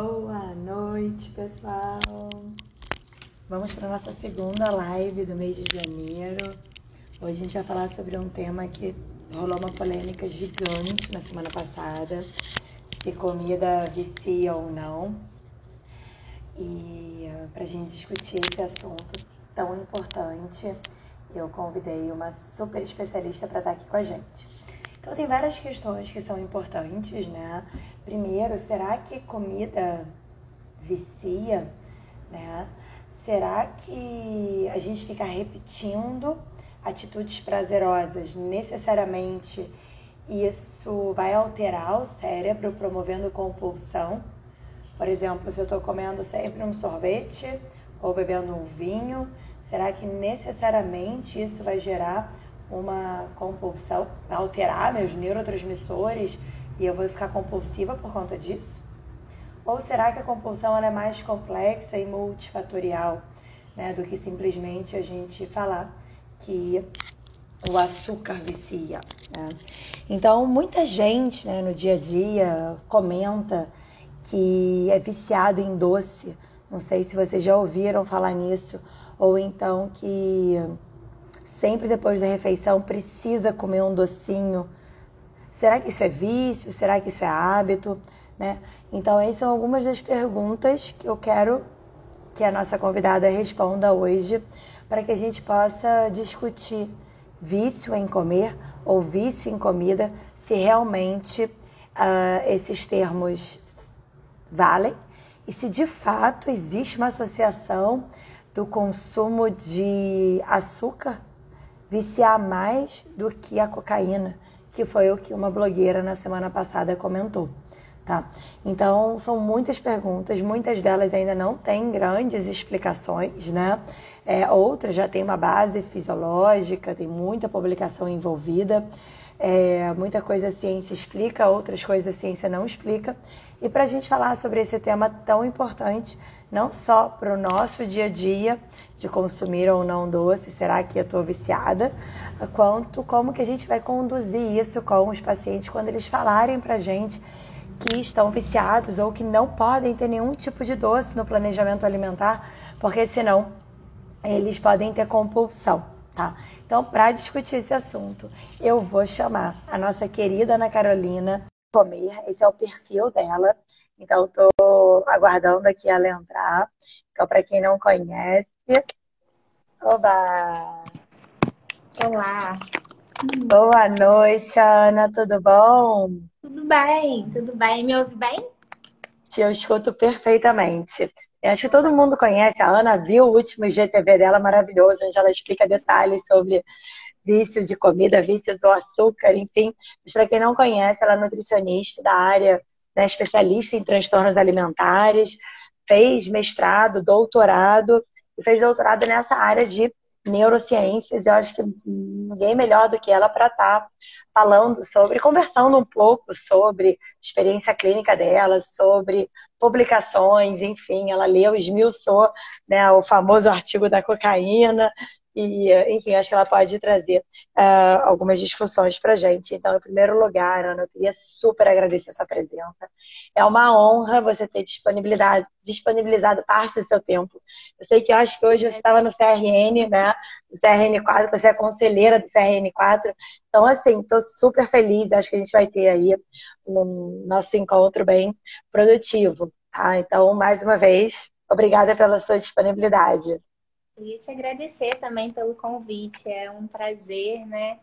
Boa noite, pessoal. Vamos para a nossa segunda live do mês de janeiro. Hoje a gente vai falar sobre um tema que rolou uma polêmica gigante na semana passada, se comida vicia ou não. E uh, para a gente discutir esse assunto tão importante, eu convidei uma super especialista para estar aqui com a gente. Então tem várias questões que são importantes, né? Primeiro, será que comida vicia, né? Será que a gente fica repetindo atitudes prazerosas necessariamente isso vai alterar o cérebro, promovendo compulsão? Por exemplo, se eu estou comendo sempre um sorvete ou bebendo um vinho, será que necessariamente isso vai gerar uma compulsão, alterar meus neurotransmissores e eu vou ficar compulsiva por conta disso? Ou será que a compulsão é mais complexa e multifatorial né, do que simplesmente a gente falar que o açúcar vicia? Né? Então, muita gente né, no dia a dia comenta que é viciado em doce. Não sei se vocês já ouviram falar nisso, ou então que sempre depois da refeição precisa comer um docinho. Será que isso é vício? Será que isso é hábito? Né? Então, essas são algumas das perguntas que eu quero que a nossa convidada responda hoje, para que a gente possa discutir vício em comer ou vício em comida, se realmente uh, esses termos valem e se de fato existe uma associação do consumo de açúcar viciar mais do que a cocaína, que foi o que uma blogueira na semana passada comentou. Tá? Então, são muitas perguntas, muitas delas ainda não têm grandes explicações, né? É, outras já têm uma base fisiológica, tem muita publicação envolvida, é, muita coisa a ciência explica, outras coisas a ciência não explica. E para a gente falar sobre esse tema tão importante, não só para o nosso dia a dia de consumir ou não doce, será que eu estou viciada, quanto como que a gente vai conduzir isso com os pacientes quando eles falarem para a gente que estão viciados ou que não podem ter nenhum tipo de doce no planejamento alimentar, porque senão eles podem ter compulsão, tá? Então, para discutir esse assunto, eu vou chamar a nossa querida Ana Carolina Comer, esse é o perfil dela. Então, estou aguardando aqui ela entrar. Então, para quem não conhece, oba! Olá! Boa noite, Ana, tudo bom? Tudo bem, tudo bem. Me ouve bem? Te eu escuto perfeitamente. Eu acho que todo mundo conhece, a Ana viu o último GTV dela maravilhoso, onde ela explica detalhes sobre vício de comida, vício do açúcar, enfim. Mas para quem não conhece, ela é nutricionista da área, né, especialista em transtornos alimentares, fez mestrado, doutorado e fez doutorado nessa área de neurociências. Eu acho que ninguém melhor do que ela para estar tá falando sobre, conversando um pouco sobre experiência clínica dela, sobre publicações, enfim, ela leu, esmiuçou né, o famoso artigo da cocaína, e, enfim, acho que ela pode trazer uh, algumas discussões para gente. Então, em primeiro lugar, Ana, eu queria super agradecer a sua presença. É uma honra você ter disponibilidade, disponibilizado parte do seu tempo. Eu sei que eu acho que hoje você estava no CRN, né? No CRN4, você é conselheira do CRN4. Então, assim, estou super feliz. Acho que a gente vai ter aí um nosso encontro bem produtivo. Tá? Então, mais uma vez, obrigada pela sua disponibilidade. Queria te agradecer também pelo convite, é um prazer, né?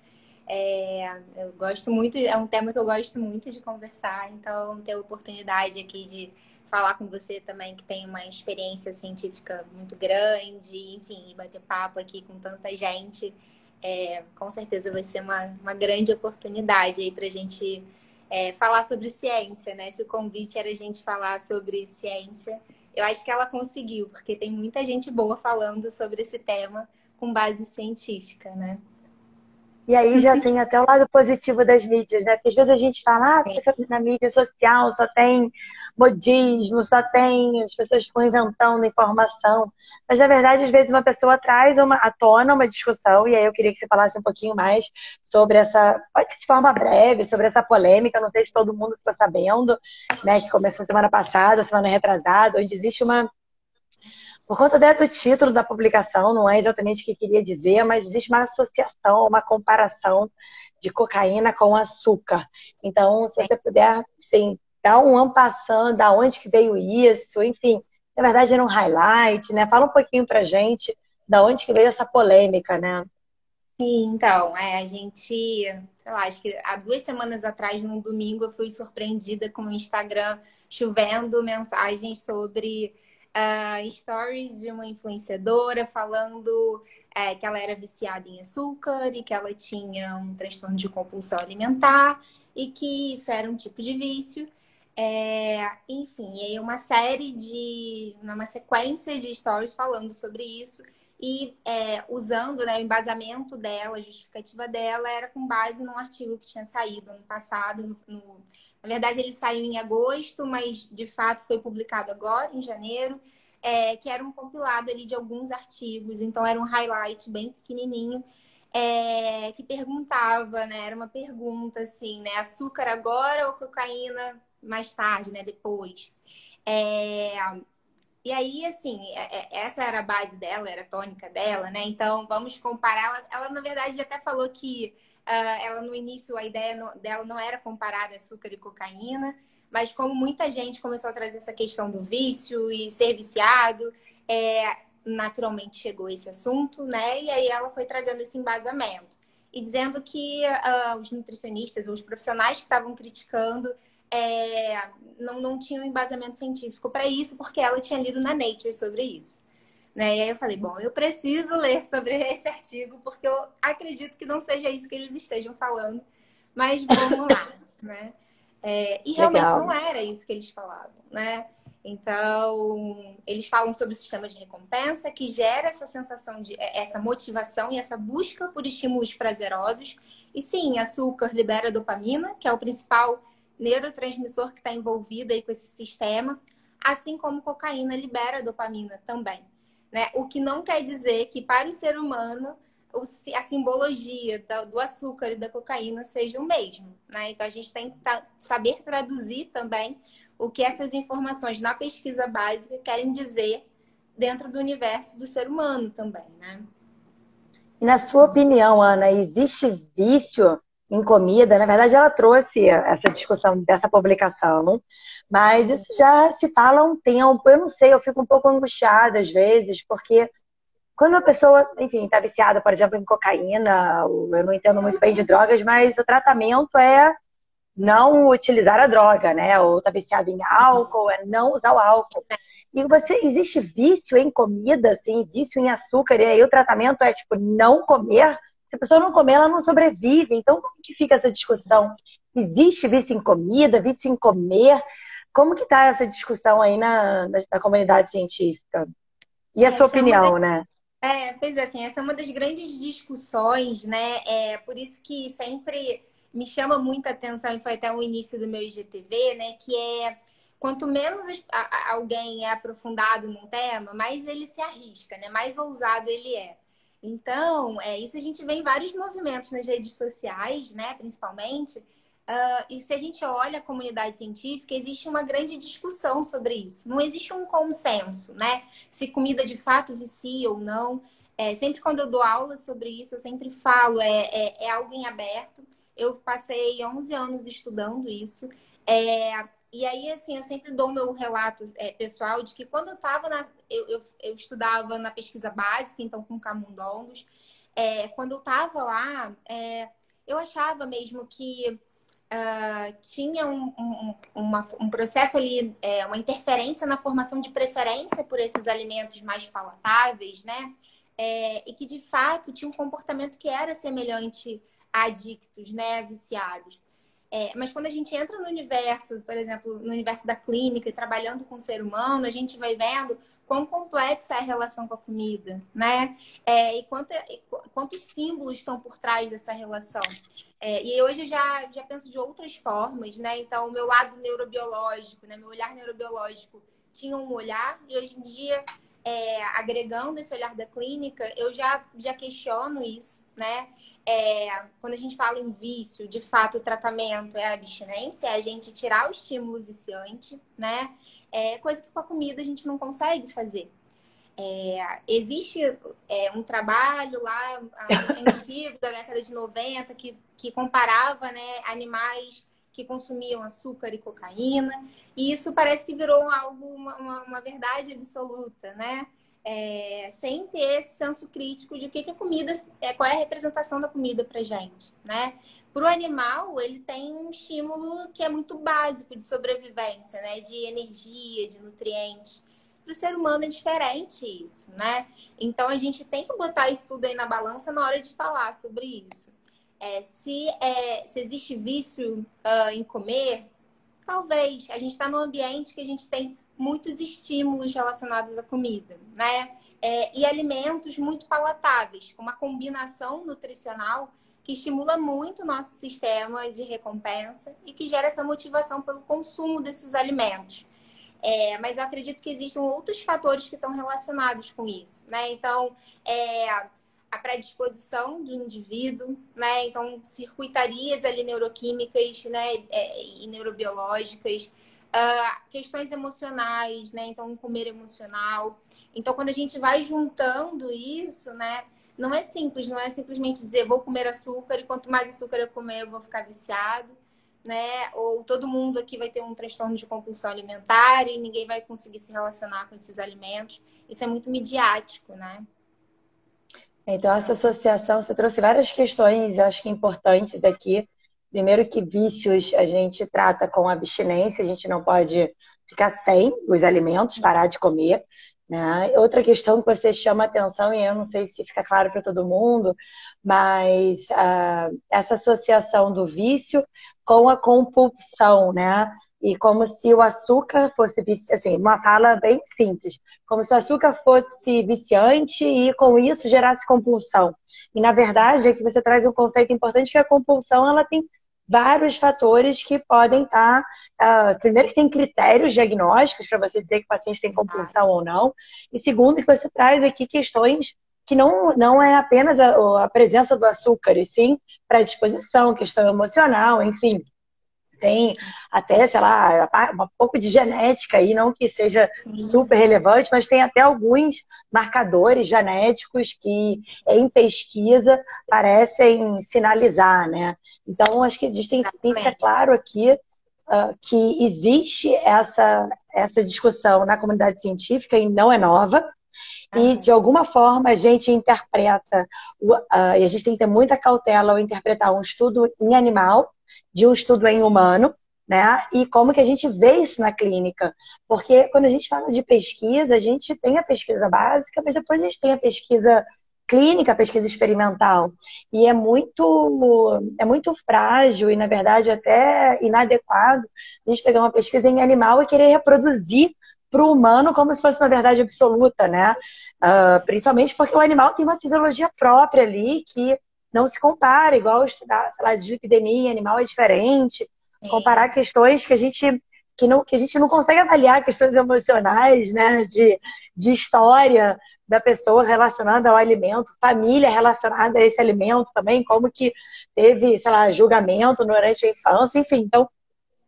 É, eu gosto muito, é um tema que eu gosto muito de conversar, então ter a oportunidade aqui de falar com você também, que tem uma experiência científica muito grande, enfim, bater papo aqui com tanta gente, é, com certeza vai ser uma, uma grande oportunidade aí para a gente é, falar sobre ciência, né? Se o convite era a gente falar sobre ciência, eu acho que ela conseguiu, porque tem muita gente boa falando sobre esse tema com base científica, né? E aí já tem até o lado positivo das mídias, né? Porque às vezes a gente fala, ah, na mídia social só tem modismo, só tem, as pessoas ficam inventando informação. Mas na verdade, às vezes uma pessoa traz uma, à tona uma discussão, e aí eu queria que você falasse um pouquinho mais sobre essa, pode ser de forma breve, sobre essa polêmica, não sei se todo mundo ficou sabendo, né? Que começou semana passada, semana retrasada, onde existe uma por conta do título da publicação, não é exatamente o que queria dizer, mas existe uma associação, uma comparação de cocaína com açúcar. Então, se você puder, sim, dar um ampassando, da onde que veio isso, enfim, na verdade era um highlight, né? Fala um pouquinho pra gente da onde que veio essa polêmica, né? Sim, então, é, a gente, sei lá, acho que há duas semanas atrás, num domingo, eu fui surpreendida com o Instagram chovendo mensagens sobre uh, stories de uma influenciadora falando é, que ela era viciada em açúcar e que ela tinha um transtorno de compulsão alimentar e que isso era um tipo de vício. É, enfim, aí uma série de. uma sequência de stories falando sobre isso e é, usando né, o embasamento dela, a justificativa dela, era com base num artigo que tinha saído ano passado. No, no, na verdade, ele saiu em agosto, mas de fato foi publicado agora, em janeiro, é, que era um compilado ali de alguns artigos, então era um highlight bem pequenininho. É, que perguntava, né? Era uma pergunta assim, né? Açúcar agora ou cocaína mais tarde, né? Depois. É, e aí, assim, é, é, essa era a base dela, era a tônica dela, né? Então, vamos comparar. Ela, ela na verdade, até falou que uh, ela, no início, a ideia dela não era comparar açúcar e cocaína, mas como muita gente começou a trazer essa questão do vício e ser viciado, é, naturalmente chegou esse assunto, né? E aí ela foi trazendo esse embasamento. E dizendo que uh, os nutricionistas, os profissionais que estavam criticando, é, não, não tinham embasamento científico para isso, porque ela tinha lido na Nature sobre isso. Né? E aí eu falei, bom, eu preciso ler sobre esse artigo, porque eu acredito que não seja isso que eles estejam falando, mas vamos lá, né? É, e realmente Legal. não era isso que eles falavam, né? Então, eles falam sobre o sistema de recompensa que gera essa sensação de é, essa motivação e essa busca por estímulos prazerosos. E sim, açúcar libera dopamina, que é o principal neurotransmissor que está envolvido aí com esse sistema, assim como cocaína libera dopamina também. Né? O que não quer dizer que para o ser humano a simbologia do açúcar e da cocaína seja o mesmo. Né? Então a gente tem que saber traduzir também o que essas informações na pesquisa básica querem dizer dentro do universo do ser humano também, né? Na sua opinião, Ana, existe vício em comida. Na verdade, ela trouxe essa discussão dessa publicação, mas isso já se fala há um tempo. Eu não sei, eu fico um pouco angustiada às vezes, porque quando uma pessoa, enfim, está viciada, por exemplo, em cocaína, eu não entendo muito bem de drogas, mas o tratamento é não utilizar a droga, né? Ou está viciado em álcool, é não usar o álcool. E você existe vício em comida, assim, vício em açúcar, e aí o tratamento é tipo não comer se a pessoa não comer, ela não sobrevive. Então, como que fica essa discussão? Existe vício em comida, vício em comer? Como que está essa discussão aí na, na, na, comunidade científica? E a essa sua opinião, é né? É, pois é, assim, essa é uma das grandes discussões, né? É por isso que sempre me chama muita atenção, e foi até o início do meu IGTV, né? Que é quanto menos alguém é aprofundado num tema, mais ele se arrisca, né? Mais ousado ele é. Então, é, isso a gente vê em vários movimentos nas redes sociais, né, principalmente. Uh, e se a gente olha a comunidade científica, existe uma grande discussão sobre isso. Não existe um consenso, né? Se comida de fato vicia ou não. É, sempre quando eu dou aula sobre isso, eu sempre falo, é, é, é algo em aberto. Eu passei 11 anos estudando isso. É, e aí, assim, eu sempre dou meu relato é, pessoal de que quando eu estava na. Eu, eu, eu, estudava na pesquisa básica, então com camundongos. É, quando eu estava lá, é, eu achava mesmo que uh, tinha um, um, uma, um processo ali, é, uma interferência na formação de preferência por esses alimentos mais palatáveis, né? É, e que de fato tinha um comportamento que era semelhante a adictos, né? Viciados. É, mas quando a gente entra no universo, por exemplo, no universo da clínica e trabalhando com o ser humano, a gente vai vendo quão complexa é a relação com a comida, né? É, e, quanto, e quantos símbolos estão por trás dessa relação. É, e hoje eu já, já penso de outras formas, né? Então, o meu lado neurobiológico, né? meu olhar neurobiológico tinha um olhar, e hoje em dia, é, agregando esse olhar da clínica, eu já, já questiono isso, né? É, quando a gente fala em vício, de fato, o tratamento é a abstinência, é a gente tirar o estímulo viciante, né? É coisa que com a comida a gente não consegue fazer. É, existe é, um trabalho lá antigo, da década de 90, que, que comparava né, animais que consumiam açúcar e cocaína, e isso parece que virou algo, uma, uma, uma verdade absoluta, né? É, sem ter esse senso crítico de o que, que a comida, é, qual é a representação da comida para gente, né? Para o animal, ele tem um estímulo que é muito básico de sobrevivência, né? De energia, de nutrientes. Para o ser humano é diferente isso, né? Então a gente tem que botar isso tudo aí na balança na hora de falar sobre isso. É, se, é, se existe vício uh, em comer, talvez. A gente está num ambiente que a gente tem muitos estímulos relacionados à comida, né? É, e alimentos muito palatáveis, com uma combinação nutricional que estimula muito o nosso sistema de recompensa e que gera essa motivação pelo consumo desses alimentos. É, mas eu acredito que existem outros fatores que estão relacionados com isso, né? Então, é, a predisposição do indivíduo, né? Então, circuitarias ali neuroquímicas, né? É, e neurobiológicas, Uh, questões emocionais, né? Então, comer emocional. Então, quando a gente vai juntando isso, né? Não é simples, não é simplesmente dizer vou comer açúcar e quanto mais açúcar eu comer, eu vou ficar viciado, né? Ou todo mundo aqui vai ter um transtorno de compulsão alimentar e ninguém vai conseguir se relacionar com esses alimentos. Isso é muito midiático, né? Então, essa associação, você trouxe várias questões, acho que importantes aqui. Primeiro que vícios a gente trata com abstinência, a gente não pode ficar sem os alimentos, parar de comer. Né? Outra questão que você chama atenção, e eu não sei se fica claro para todo mundo, mas uh, essa associação do vício com a compulsão, né? E como se o açúcar fosse, assim, uma fala bem simples, como se o açúcar fosse viciante e com isso gerasse compulsão. E na verdade é que você traz um conceito importante que a compulsão ela tem vários fatores que podem estar. Tá, uh, primeiro, que tem critérios diagnósticos para você dizer que o paciente tem compulsão ou não. E segundo, que você traz aqui questões que não, não é apenas a, a presença do açúcar, e sim predisposição, questão emocional, enfim tem até, sei lá, um pouco de genética aí, não que seja super relevante, mas tem até alguns marcadores genéticos que em pesquisa parecem sinalizar, né? Então, acho que a gente tem, tem que ficar claro aqui uh, que existe essa, essa discussão na comunidade científica e não é nova. E, de alguma forma, a gente interpreta, uh, e a gente tem que ter muita cautela ao interpretar um estudo em animal de um estudo em humano, né? E como que a gente vê isso na clínica? Porque quando a gente fala de pesquisa, a gente tem a pesquisa básica, mas depois a gente tem a pesquisa clínica, a pesquisa experimental. E é muito é muito frágil e na verdade até inadequado a gente pegar uma pesquisa em animal e querer reproduzir para o humano como se fosse uma verdade absoluta, né? Uh, principalmente porque o animal tem uma fisiologia própria ali que não se compara, igual estudar, sei lá, dislipidemia animal é diferente. Sim. Comparar questões que a gente que, não, que a gente não consegue avaliar, questões emocionais, né? De, de história da pessoa relacionada ao alimento, família relacionada a esse alimento também, como que teve, sei lá, julgamento durante a infância, enfim. Então,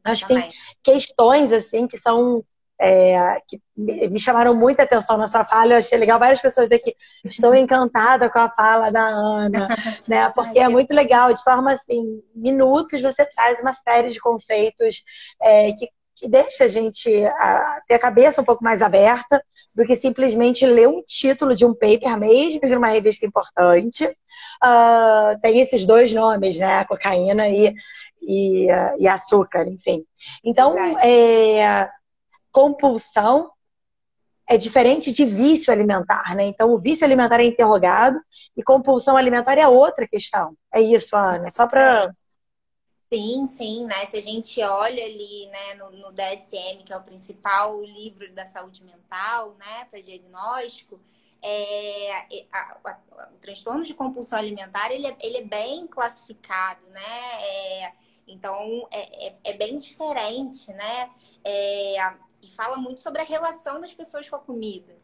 acho também. que tem questões, assim, que são é, que me chamaram muita atenção na sua fala. Eu achei legal várias pessoas aqui. Estou encantada com a fala da Ana, né? Porque é muito legal. De forma assim, minutos você traz uma série de conceitos é, que, que deixa a gente a, ter a cabeça um pouco mais aberta do que simplesmente ler um título de um paper, mesmo de uma revista importante. Uh, tem esses dois nomes, né? Cocaína e, e, e açúcar, enfim. Então, é, compulsão é diferente de vício alimentar, né? Então, o vício alimentar é interrogado e compulsão alimentar é outra questão. É isso, Ana, só para. Sim, sim, né? Se a gente olha ali, né, no, no DSM, que é o principal livro da saúde mental, né, para diagnóstico, é, a, a, a, o transtorno de compulsão alimentar ele é, ele é bem classificado, né? É, então é, é, é, bem diferente, né? É, e fala muito sobre a relação das pessoas com a comida,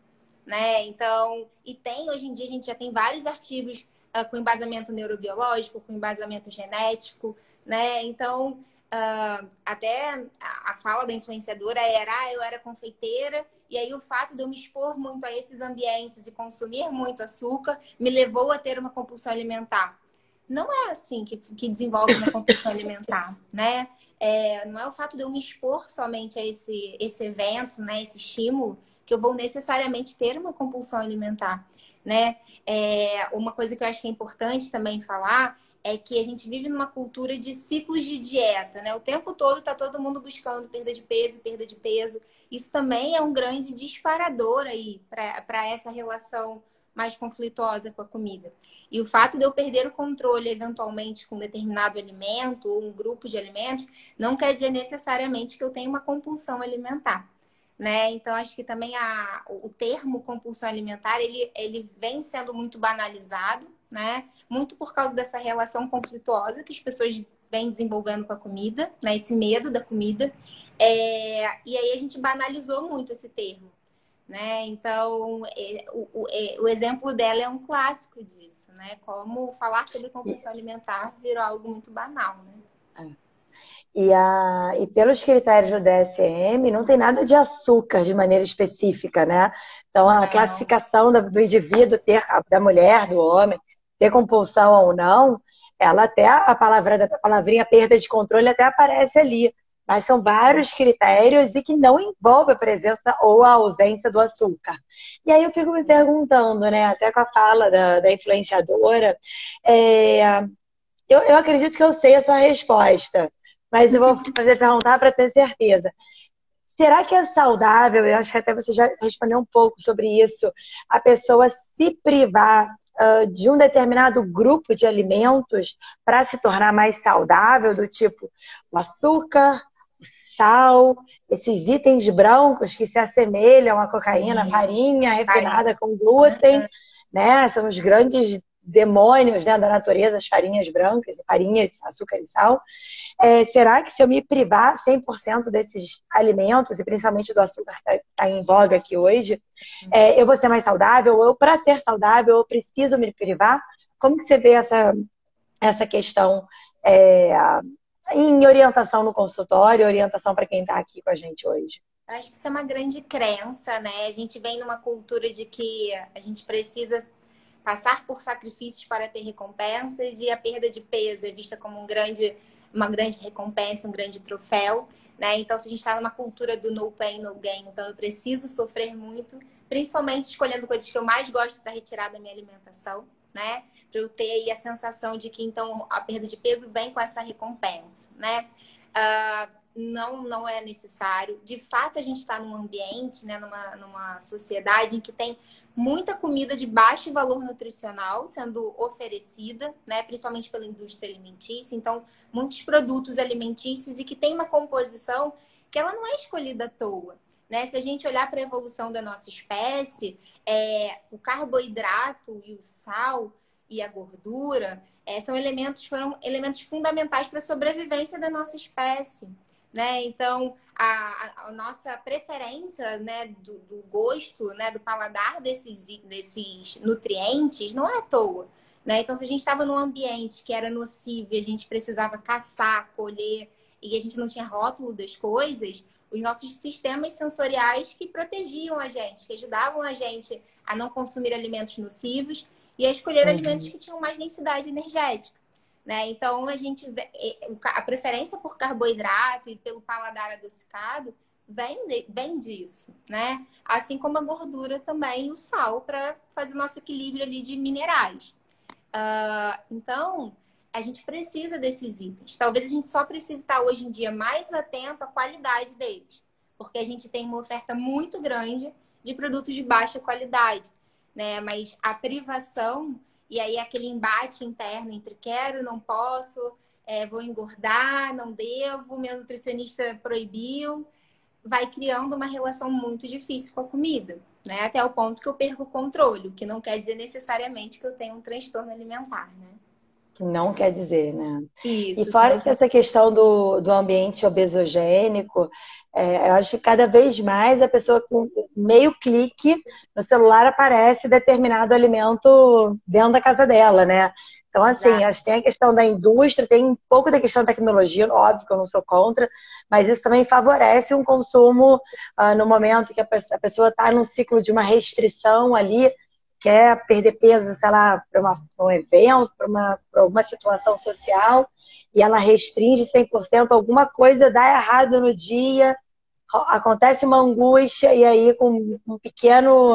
né? Então, e tem hoje em dia a gente já tem vários artigos uh, com embasamento neurobiológico, com embasamento genético né? Então, uh, até a, fala da influenciadora era, ah, eu era confeiteira, e aí o fato de eu me expor muito a esses ambientes e consumir muito açúcar me levou a ter uma compulsão alimentar. Não é assim que, que desenvolve uma compulsão alimentar, né? É, não é o fato de eu me expor somente a esse, esse evento, né, esse estímulo, que eu vou necessariamente ter uma compulsão alimentar, né? É, uma coisa que eu acho que é importante também falar é que a gente vive numa cultura de ciclos de dieta, né? O tempo todo está todo mundo buscando perda de peso, perda de peso. Isso também é um grande disparador aí para essa relação mais conflituosa com a comida. E o fato de eu perder o controle eventualmente com determinado alimento ou um grupo de alimentos não quer dizer necessariamente que eu tenho uma compulsão alimentar. Né? Então, acho que também a, o termo compulsão alimentar ele, ele vem sendo muito banalizado, né? Muito por causa dessa relação conflituosa que as pessoas vêm desenvolvendo com a comida, né? Esse medo da comida. É... E aí a gente banalizou muito esse termo, né? Então, é, o, o, é, o, exemplo dela é um clássico disso, né? Como falar sobre compulsão alimentar virou algo muito banal, né? É. E, a, e pelos critérios do DSM, não tem nada de açúcar de maneira específica, né? Então, a não. classificação do indivíduo, ter, da mulher, do homem, ter compulsão ou não, ela até, a palavra a palavrinha perda de controle até aparece ali. Mas são vários critérios e que não envolve a presença ou a ausência do açúcar. E aí eu fico me perguntando, né, até com a fala da, da influenciadora, é, eu, eu acredito que eu sei a sua resposta, mas eu vou fazer perguntar para ter certeza. Será que é saudável? Eu acho que até você já respondeu um pouco sobre isso. A pessoa se privar de um determinado grupo de alimentos para se tornar mais saudável, do tipo o açúcar, sal, esses itens brancos que se assemelham à cocaína, farinha refinada com glúten, né? São os grandes demônios né, da natureza, as farinhas brancas, farinhas, açúcar e sal. É, será que se eu me privar 100% desses alimentos, e principalmente do açúcar que está tá em voga aqui hoje, é, eu vou ser mais saudável? Ou para ser saudável, eu preciso me privar? Como que você vê essa, essa questão é, em orientação no consultório, orientação para quem está aqui com a gente hoje? Acho que isso é uma grande crença, né? A gente vem numa cultura de que a gente precisa passar por sacrifícios para ter recompensas e a perda de peso é vista como um grande, uma grande recompensa, um grande troféu. Né? Então, se a gente está numa cultura do no pain, no gain, então eu preciso sofrer muito, principalmente escolhendo coisas que eu mais gosto para retirar da minha alimentação, né? Para eu ter aí a sensação de que então a perda de peso vem com essa recompensa, né? Uh, não, não é necessário. De fato, a gente está num ambiente, né, numa, numa sociedade em que tem muita comida de baixo valor nutricional sendo oferecida, né, principalmente pela indústria alimentícia. Então, muitos produtos alimentícios e que tem uma composição que ela não é escolhida à toa. Né? Se a gente olhar para a evolução da nossa espécie, é, o carboidrato e o sal e a gordura é, são elementos foram elementos fundamentais para a sobrevivência da nossa espécie né? Então, a, a, nossa preferência, né, do, do, gosto, né, do paladar desses, desses nutrientes não é à toa, né? Então, se a gente estava num ambiente que era nocivo e a gente precisava caçar, colher e a gente não tinha rótulo das coisas, os nossos sistemas sensoriais que protegiam a gente, que ajudavam a gente a não consumir alimentos nocivos e a escolher uhum. alimentos que tinham mais densidade energética. Né? Então, a gente a preferência por carboidrato e pelo paladar adocicado vem, de, vem disso, né? Assim como a gordura também, o sal, para fazer o nosso equilíbrio ali de minerais. Uh, então, a gente precisa desses itens. Talvez a gente só precise estar hoje em dia mais atento à qualidade deles, porque a gente tem uma oferta muito grande de produtos de baixa qualidade, né? Mas a privação e aí aquele embate interno entre quero, não posso, é, vou engordar, não devo, meu nutricionista proibiu. Vai criando uma relação muito difícil com a comida, né? Até o ponto que eu perco o controle, o que não quer dizer necessariamente que eu tenho um transtorno alimentar, né? Que não quer dizer, né? Isso, e fora que essa questão do, do ambiente obesogênico, é, eu acho que cada vez mais a pessoa com meio clique no celular aparece determinado alimento dentro da casa dela, né? Então, assim, Exato. acho que tem a questão da indústria, tem um pouco da questão da tecnologia, óbvio que eu não sou contra, mas isso também favorece um consumo uh, no momento que a pessoa está num ciclo de uma restrição ali, quer perder peso, sei lá, para um evento, para uma, alguma situação social, e ela restringe 100%, alguma coisa dá errado no dia, acontece uma angústia, e aí com um pequeno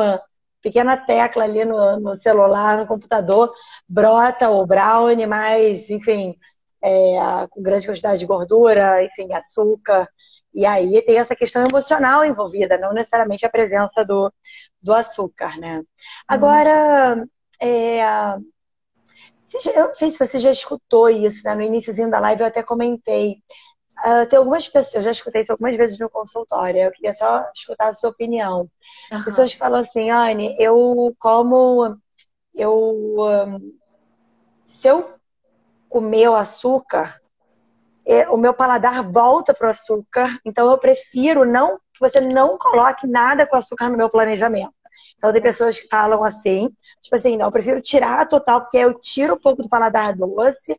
pequena tecla ali no, no celular, no computador, brota o brownie, mas, enfim, é, com grande quantidade de gordura, enfim, açúcar. E aí tem essa questão emocional envolvida, não necessariamente a presença do, do açúcar, né? Agora, é, eu não sei se você já escutou isso, né? No iníciozinho da live eu até comentei. Uh, tem algumas pessoas, eu já escutei isso algumas vezes no consultório, eu queria só escutar a sua opinião. Uhum. Pessoas que falam assim, Anne, eu como. Eu. Um, se eu comer o açúcar, é, o meu paladar volta para o açúcar, então eu prefiro não que você não coloque nada com açúcar no meu planejamento. Então tem pessoas que falam assim, tipo assim, não, eu prefiro tirar total, porque eu tiro um pouco do paladar doce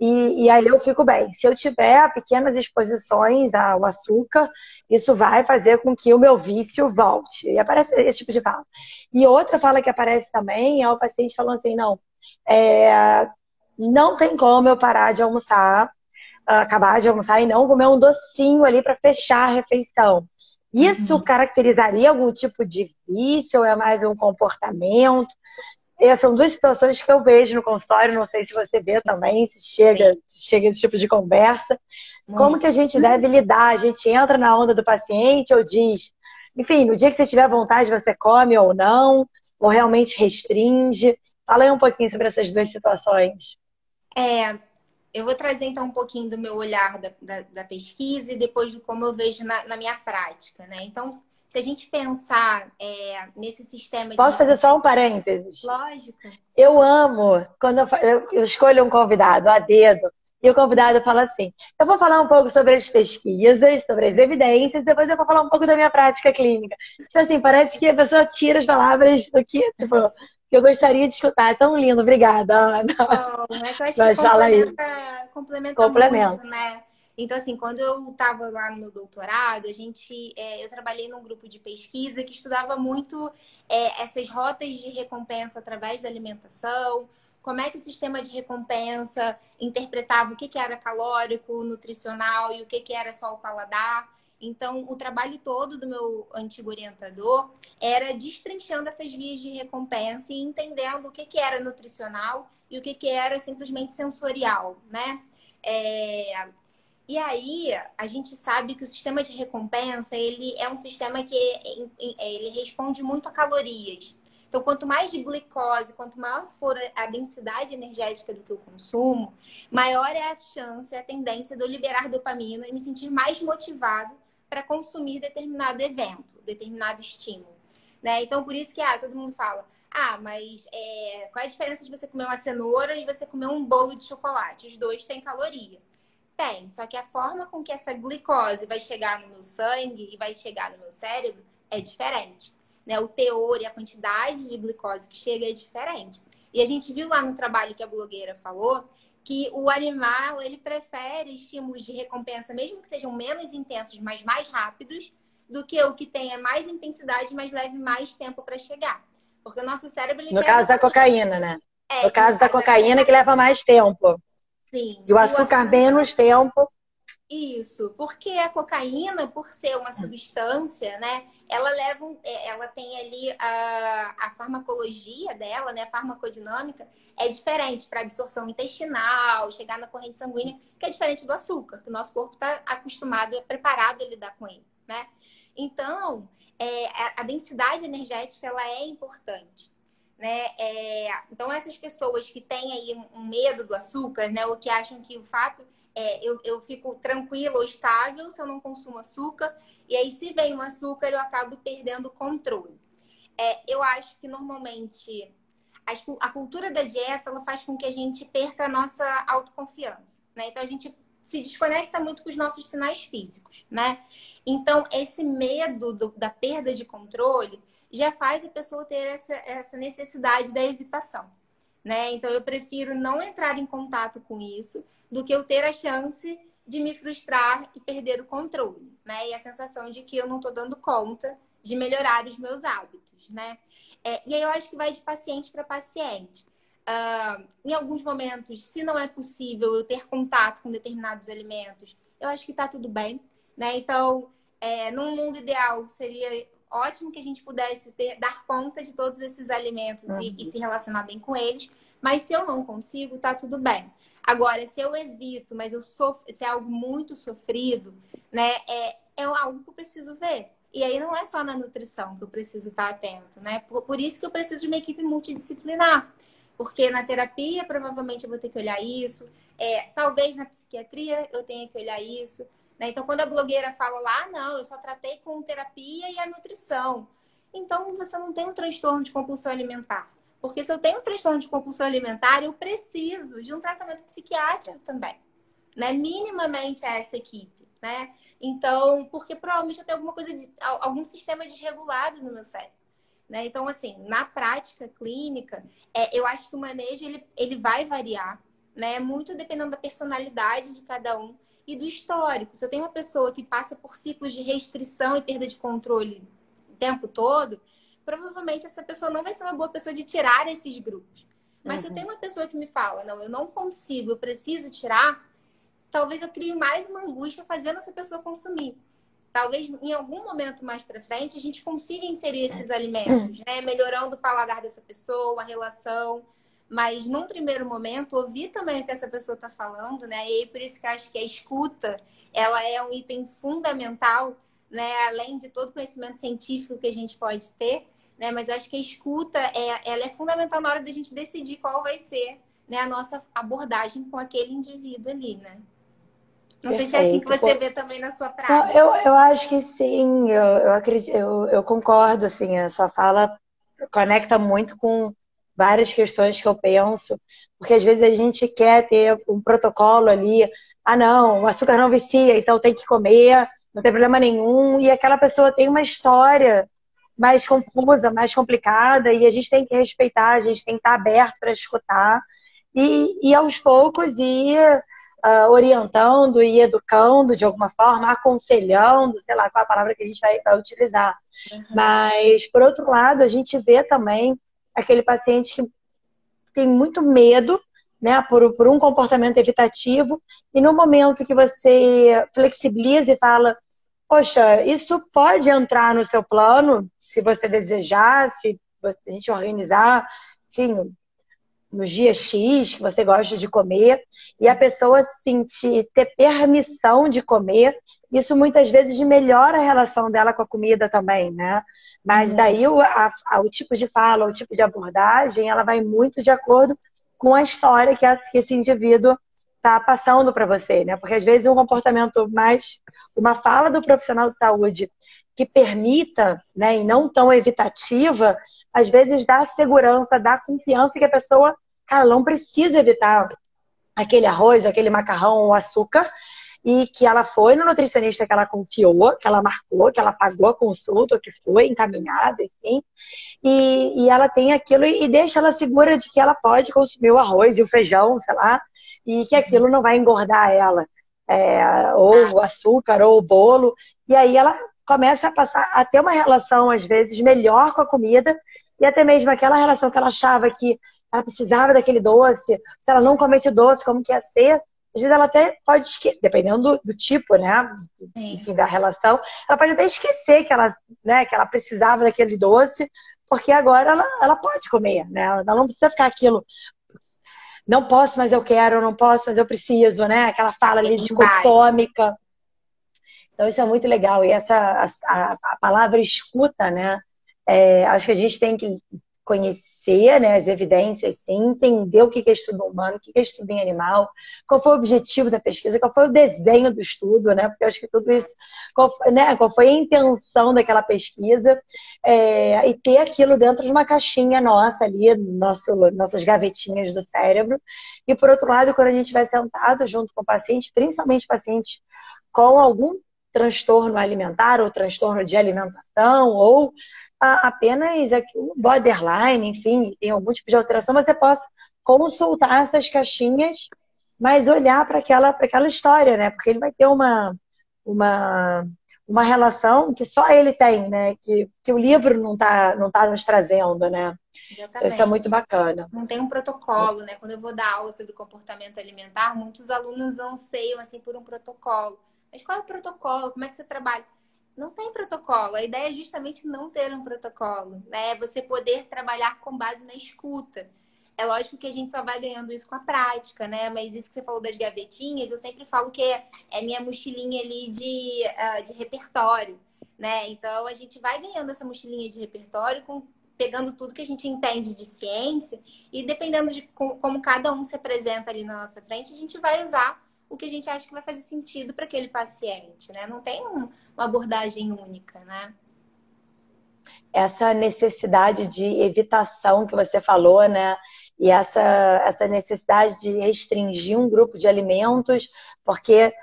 e, e, aí eu fico bem. Se eu tiver pequenas exposições ao açúcar, isso vai fazer com que o meu vício volte. E aparece esse tipo de fala. E outra fala que aparece também é o paciente falando assim, não, é, não tem como eu parar de almoçar, acabar de almoçar e não comer um docinho ali para fechar a refeição. Isso uhum. caracterizaria algum tipo de vício ou é mais um comportamento? Essas são duas situações que eu vejo no consultório, não sei se você vê também, se chega, se chega esse tipo de conversa. Como que a gente deve lidar? A gente entra na onda do paciente ou diz, enfim, no dia que você tiver vontade, você come ou não, ou realmente restringe? Fala aí um pouquinho sobre essas duas situações. É, eu vou trazer então um pouquinho do meu olhar da, da, da pesquisa e depois de como eu vejo na, na, minha prática, né? Então, se a gente pensar é, nesse sistema. Posso de... fazer só um parênteses? Lógico. Eu amo quando eu, eu escolho um convidado a dedo e o convidado fala assim: eu vou falar um pouco sobre as pesquisas, sobre as evidências, depois eu vou falar um pouco da minha prática clínica. Tipo assim, parece que a pessoa tira as palavras do que, tipo, que eu gostaria de escutar. É tão lindo, obrigada, Ana. Oh, é que eu acho Mas que complementa, complementa, complementa muito, né? Então, assim, quando eu estava lá no meu doutorado, a gente, é, eu trabalhei num grupo de pesquisa que estudava muito é, essas rotas de recompensa através da alimentação, como é que o sistema de recompensa interpretava o que, que era calórico, nutricional e o que, que era só o paladar. Então, o trabalho todo do meu antigo orientador era destrinchando essas vias de recompensa e entendendo o que, que era nutricional e o que, que era simplesmente sensorial, né? É... E aí, a gente sabe que o sistema de recompensa, ele é um sistema que ele responde muito a calorias. Então, quanto mais de glicose, quanto maior for a densidade energética do que eu consumo, maior é a chance, a tendência de eu liberar dopamina e me sentir mais motivado para consumir determinado evento, determinado estímulo. Né? Então, por isso que ah, todo mundo fala, ah, mas é, qual é a diferença de você comer uma cenoura e você comer um bolo de chocolate? Os dois têm caloria. Tem, só que a forma com que essa glicose vai chegar no meu sangue e vai chegar no meu cérebro é diferente. Né? O teor e a quantidade de glicose que chega é diferente. E a gente viu lá no trabalho que a blogueira falou que o animal ele prefere estímulos de recompensa, mesmo que sejam menos intensos, mas mais rápidos, do que o que tenha mais intensidade, mas leve mais tempo para chegar. Porque o nosso cérebro. no caso da cocaína, né? É, no caso da cocaína, que leva mais tempo. Sim. E o açúcar, o açúcar menos tempo. Isso, porque a cocaína, por ser uma substância, né, ela leva, é, ela tem ali a, a farmacologia dela, né, a farmacodinâmica é diferente para absorção intestinal, chegar na corrente sanguínea, que é diferente do açúcar, que o nosso corpo está acostumado, é preparado a lidar com ele, né? Então, é, a, a densidade energética ela é importante. né? É, então, essas pessoas que têm aí um medo do açúcar, né? Ou que acham que o fato é eu, eu fico tranquila ou estável se eu não consumo açúcar, e aí se vem um açúcar eu acabo perdendo o controle. É, eu acho que normalmente a, cultura da dieta ela faz com que a gente perca a nossa autoconfiança, né? Então a gente se desconecta muito com os nossos sinais físicos, né? Então esse medo do, da perda de controle já faz a pessoa ter essa, essa necessidade da evitação. Né? Então eu prefiro não entrar em contato com isso do que eu ter a chance de me frustrar e perder o controle, né? E a sensação de que eu não estou dando conta de melhorar os meus hábitos, né? É, e aí eu acho que vai de paciente para paciente. Uh, em alguns momentos, se não é possível eu ter contato com determinados alimentos, eu acho que está tudo bem, né? Então, é, num mundo ideal, seria ótimo que a gente pudesse ter, dar conta de todos esses alimentos uhum. e, e, se relacionar bem com eles. Mas se eu não consigo, tá tudo bem. Agora, se eu evito, mas eu sofro, se é algo muito sofrido, né, é, é algo que eu preciso ver. E aí não é só na nutrição que eu preciso estar atento, né? Por, por isso que eu preciso de uma equipe multidisciplinar. Porque na terapia, provavelmente, eu vou ter que olhar isso. É, talvez na psiquiatria eu tenha que olhar isso. Né? Então, quando a blogueira fala lá, não, eu só tratei com terapia e a nutrição. Então, você não tem um transtorno de compulsão alimentar. Porque se eu tenho um transtorno de compulsão alimentar, eu preciso de um tratamento psiquiátrico também. Né? Minimamente a essa equipe. Né? Então, porque provavelmente eu tenho alguma coisa, de, algum sistema desregulado no meu cérebro. Né? Então, assim, na prática clínica, é, eu acho que o manejo ele, ele vai variar, né? Muito dependendo da personalidade de cada um e do histórico. Se eu tenho uma pessoa que passa por ciclos de restrição e perda de controle o tempo todo, provavelmente essa pessoa não vai ser uma boa pessoa de tirar esses grupos. Mas uhum. se eu tenho uma pessoa que me fala, não, eu não consigo, eu preciso tirar, talvez eu crie mais uma angústia fazendo essa pessoa consumir. Talvez em algum momento mais para frente a gente consiga inserir esses alimentos, né? Melhorando o paladar dessa pessoa, a relação. Mas num primeiro momento, ouvir também o que essa pessoa está falando, né? E aí, por isso que eu acho que a escuta ela é um item fundamental, né? Além de todo o conhecimento científico que a gente pode ter, né? Mas eu acho que a escuta é, ela é fundamental na hora da gente decidir qual vai ser né, a nossa abordagem com aquele indivíduo ali, né? Não Perfeito. sei se é assim que você vê também na sua prática. eu, eu acho que sim, eu, eu acredito, eu, eu concordo, assim, a sua fala conecta muito com várias questões que eu penso, porque às vezes a gente quer ter um protocolo ali, ah não, o açúcar não vicia, então tem que comer, não tem problema nenhum, e aquela pessoa tem uma história mais confusa, mais complicada, e a gente tem que respeitar, a gente tem que estar aberto para escutar, e, e aos poucos ir uh, orientando e educando de alguma forma, aconselhando, sei lá qual a palavra que a gente vai, vai utilizar. Uhum. Mas, por outro lado, a gente vê também aquele paciente que tem muito medo, né, por, por um comportamento evitativo, e no momento que você flexibiliza e fala, poxa, isso pode entrar no seu plano, se você desejar, se a gente organizar, enfim, nos dias X que você gosta de comer, e a pessoa sentir, ter permissão de comer, isso muitas vezes melhora a relação dela com a comida também, né? Mas uhum. daí o, a, a, o tipo de fala, o tipo de abordagem, ela vai muito de acordo com a história que, esse indivíduo está passando para você, né? Porque às vezes um comportamento mais, uma fala do profissional de saúde que permita, né, e não tão evitativa, às vezes dá segurança, dá confiança que a pessoa, cara, não precisa evitar aquele arroz, aquele macarrão, o açúcar, e que ela foi no nutricionista que ela confiou, que ela marcou, que ela pagou a consulta, que foi encaminhada, enfim, e, e ela tem aquilo e, deixa ela segura de que ela pode consumir o arroz e o feijão, sei lá, e que aquilo não vai engordar ela. É, ou o açúcar, ou o bolo, e aí ela começa a passar a ter uma relação, às vezes, melhor com a comida, e até mesmo aquela relação que ela achava que ela precisava daquele doce, se ela não comesse doce, como que ia ser, às vezes ela até pode esquecer, dependendo do, do tipo, né? Enfim, da relação, ela pode até esquecer que ela, né, que ela precisava daquele doce, porque agora ela, ela pode comer, né? Ela não precisa ficar aquilo. Não posso, mas eu quero, não posso, mas eu preciso, né? Aquela fala ali dicotômica. Então, isso é muito legal. E essa a, a palavra escuta, né? É, acho que a gente tem que conhecer né, as evidências, sim, entender o que é estudo humano, o que é estudo em animal, qual foi o objetivo da pesquisa, qual foi o desenho do estudo, né? Porque eu acho que tudo isso, qual, né, qual foi a intenção daquela pesquisa, é, e ter aquilo dentro de uma caixinha nossa ali, nosso, nossas gavetinhas do cérebro. E por outro lado, quando a gente vai sentado junto com o paciente, principalmente pacientes com algum transtorno alimentar ou transtorno de alimentação ou apenas um borderline, enfim, tem algum tipo de alteração, você possa consultar essas caixinhas, mas olhar para aquela, aquela história, né? Porque ele vai ter uma, uma, uma relação que só ele tem, né? Que, que o livro não está não tá nos trazendo, né? Isso é muito bacana. Não tem um protocolo, né? Quando eu vou dar aula sobre comportamento alimentar, muitos alunos anseiam assim por um protocolo. Mas qual é o protocolo? Como é que você trabalha? Não tem protocolo. A ideia é justamente não ter um protocolo, né? É você poder trabalhar com base na escuta. É lógico que a gente só vai ganhando isso com a prática, né? Mas isso que você falou das gavetinhas, eu sempre falo que é, minha mochilinha ali de, uh, de repertório, né? Então a gente vai ganhando essa mochilinha de repertório com pegando tudo que a gente entende de ciência e dependendo de como cada um se apresenta ali na nossa frente, a gente vai usar o que a gente acha que vai fazer sentido para aquele paciente, né? Não tem um, uma abordagem única, né? Essa necessidade de evitação que você falou, né? E essa, essa necessidade de restringir um grupo de alimentos, porque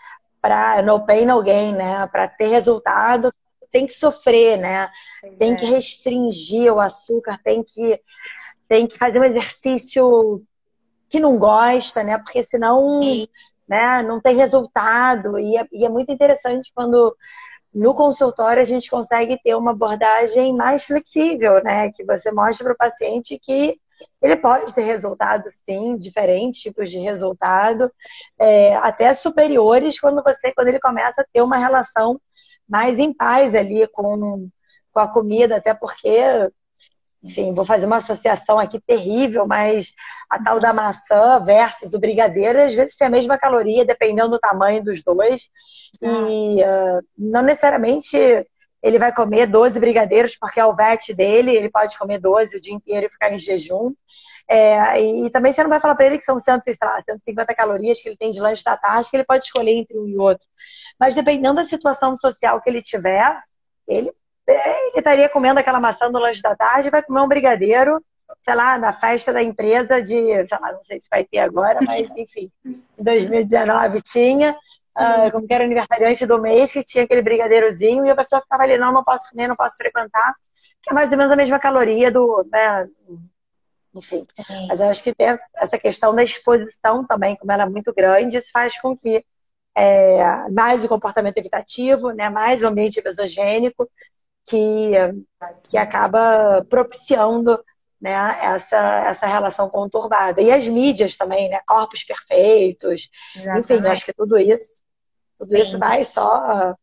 para no pain, no gain, né? Para ter resultado, tem que sofrer, né? Pois tem é. que restringir o açúcar, tem que, tem que fazer um exercício que não gosta, né? Porque senão Sim né? Não tem resultado. E é, e é muito interessante quando no consultório a gente consegue ter uma abordagem mais flexível, né? Que você mostra para o paciente que ele pode ter resultados, sim, diferentes tipos de resultado, é, até superiores quando você, quando ele começa a ter uma relação mais em paz ali com, com a comida, até porque enfim, vou fazer uma associação aqui terrível, mas a tal da maçã versus o brigadeiro, às vezes tem a mesma caloria, dependendo do tamanho dos dois. E uh, não necessariamente ele vai comer 12 brigadeiros, porque é o VET dele, ele pode comer 12 o dia inteiro e ficar em jejum. É, e também você não vai falar para ele que são 100, lá, 150 calorias que ele tem de lanche da tarde, que ele pode escolher entre um e outro. Mas dependendo da situação social que ele tiver, ele ele estaria comendo aquela maçã no lanche da tarde, vai comer um brigadeiro, sei lá, na festa da empresa de, sei lá, não sei se vai ter agora, mas enfim, em 2019 tinha, uh, como que era aniversariante do mês, que tinha aquele brigadeirozinho, e a pessoa ficava ali, não, não posso comer, não posso frequentar, que é mais ou menos a mesma caloria do, né, enfim. Mas eu acho que tem essa questão da exposição também, como ela é muito grande, isso faz com que é, mais o comportamento evitativo, né, mais o ambiente mesogênico, que, que acaba propiciando né, essa, essa relação conturbada. E as mídias também, né? Corpos perfeitos. Exatamente. Enfim, acho que tudo isso, tudo Sim. isso vai só